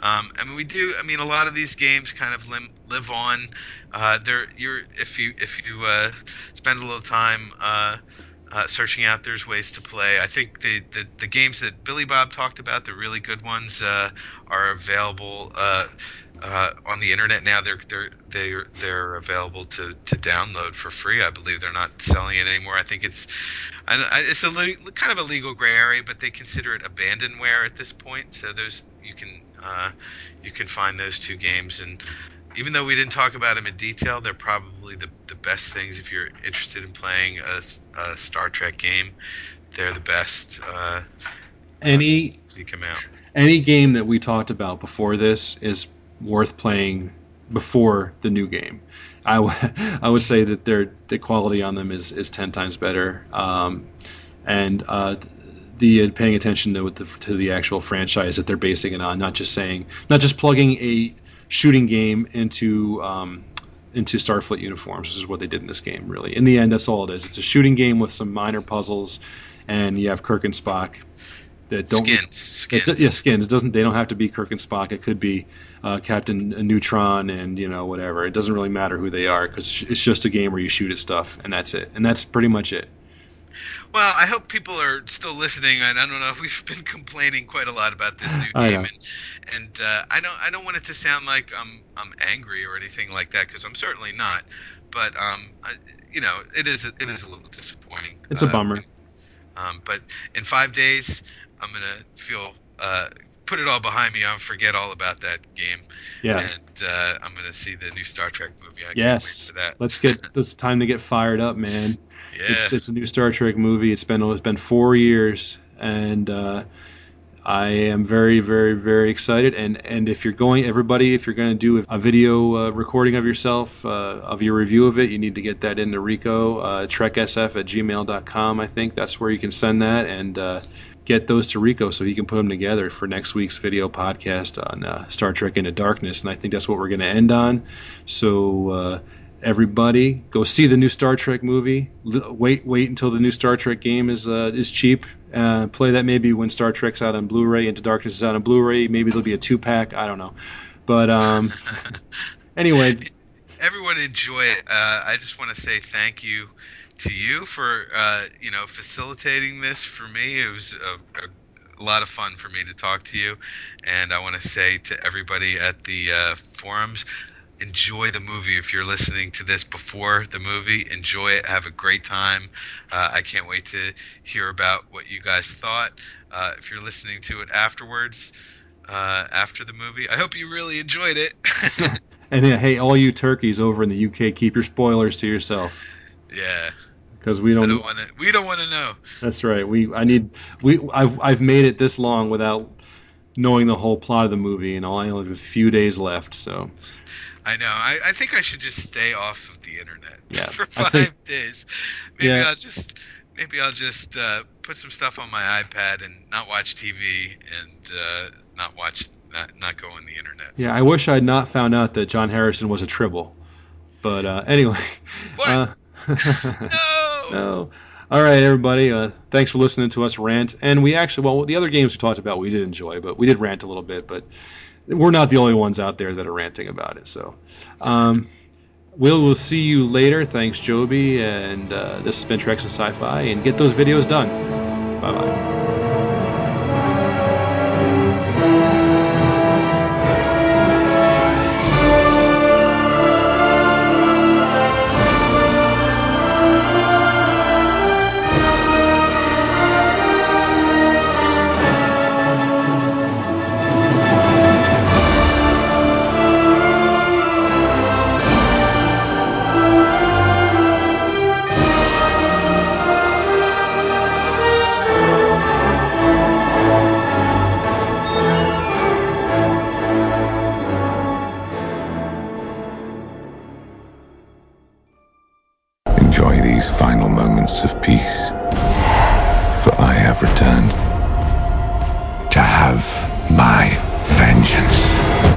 Um, I mean, we do. I mean, a lot of these games kind of lim- live on. Uh, there, you're if you if you uh, spend a little time uh, uh, searching out, there's ways to play. I think the, the, the games that Billy Bob talked about, the really good ones, uh, are available uh, uh, on the internet now. They're they're they're they're available to, to download for free. I believe they're not selling it anymore. I think it's I, it's a le- kind of a legal gray area, but they consider it abandonware at this point. So those you can uh, you can find those two games, and even though we didn't talk about them in detail, they're probably the best things if you're interested in playing a, a Star Trek game. They're the best. Uh, Any seek them out. any game that we talked about before this is worth playing before the new game. I, w- I would say that their the quality on them is, is ten times better, um, and uh, the uh, paying attention to the, to the actual franchise that they're basing it on, not just saying, not just plugging a shooting game into um, into Starfleet uniforms. This is what they did in this game. Really, in the end, that's all it is. It's a shooting game with some minor puzzles, and you have Kirk and Spock that don't Skins, skins. yeah, skins. It doesn't they don't have to be Kirk and Spock. It could be uh, Captain Neutron and you know whatever. It doesn't really matter who they are because it's just a game where you shoot at stuff and that's it. And that's pretty much it. Well, I hope people are still listening. I don't know. We've been complaining quite a lot about this new game, and, and uh, I don't I don't want it to sound like I'm I'm angry or anything like that because I'm certainly not. But um, I, you know, it is it is a little disappointing. It's a Uh, bummer. Um, but in five days, I'm gonna feel uh, put it all behind me. I'll forget all about that game. Yeah. And uh, I'm gonna see the new Star Trek movie. I Yes. can't wait for that. Let's get this time to get fired up, man. Yeah. It's it's a new Star Trek movie. It's been it's been four years, and uh, I am very very very excited. And and if you're going, everybody, if you're going to do a video uh, recording of yourself uh, of your review of it, you need to get that into Rico uh, treksf at gmail.com. I think that's where you can send that and. Uh, Get those to Rico so he can put them together for next week's video podcast on uh, Star Trek Into Darkness, and I think that's what we're going to end on. So uh, everybody go see the new Star Trek movie. L- wait, wait until the new Star Trek game is uh, is cheap. Uh, play that maybe when Star Trek's out on Blu-ray, Into Darkness is out on Blu-ray. Maybe there'll be a two pack. I don't know, but um, anyway, everyone enjoy it. Uh, I just want to say thank you to you for uh, you know facilitating this for me. It was a, a lot of fun for me to talk to you, and I want to say to everybody at the uh, forums. Enjoy the movie. If you're listening to this before the movie, enjoy it. Have a great time. Uh, I can't wait to hear about what you guys thought. Uh, if you're listening to it afterwards, uh, after the movie, I hope you really enjoyed it. and hey, all you turkeys over in the UK, keep your spoilers to yourself yeah, because we don't. don't want to. We don't want to know. That's right. We I need we I've I've made it this long without knowing the whole plot of the movie, and I only have a few days left. So I know. I, I think I should just stay off of the internet Yeah, for five think- days. Maybe Yeah. I'll just maybe I'll just uh, put some stuff on my iPad and not watch TV and uh, not watch not not go on the internet. yeah, I wish I'd not found out that John Harrison was a tribble. But uh, anyway, uh, no, no. All right, everybody. Uh, thanks for listening to us rant. And we actually, well, the other games we talked about, we did enjoy, but we did rant a little bit. But we're not the only ones out there that are ranting about it. So, um, we'll we'll see you later. Thanks, Joby. And uh, this has been Treks and Sci-Fi. And get those videos done. Bye bye.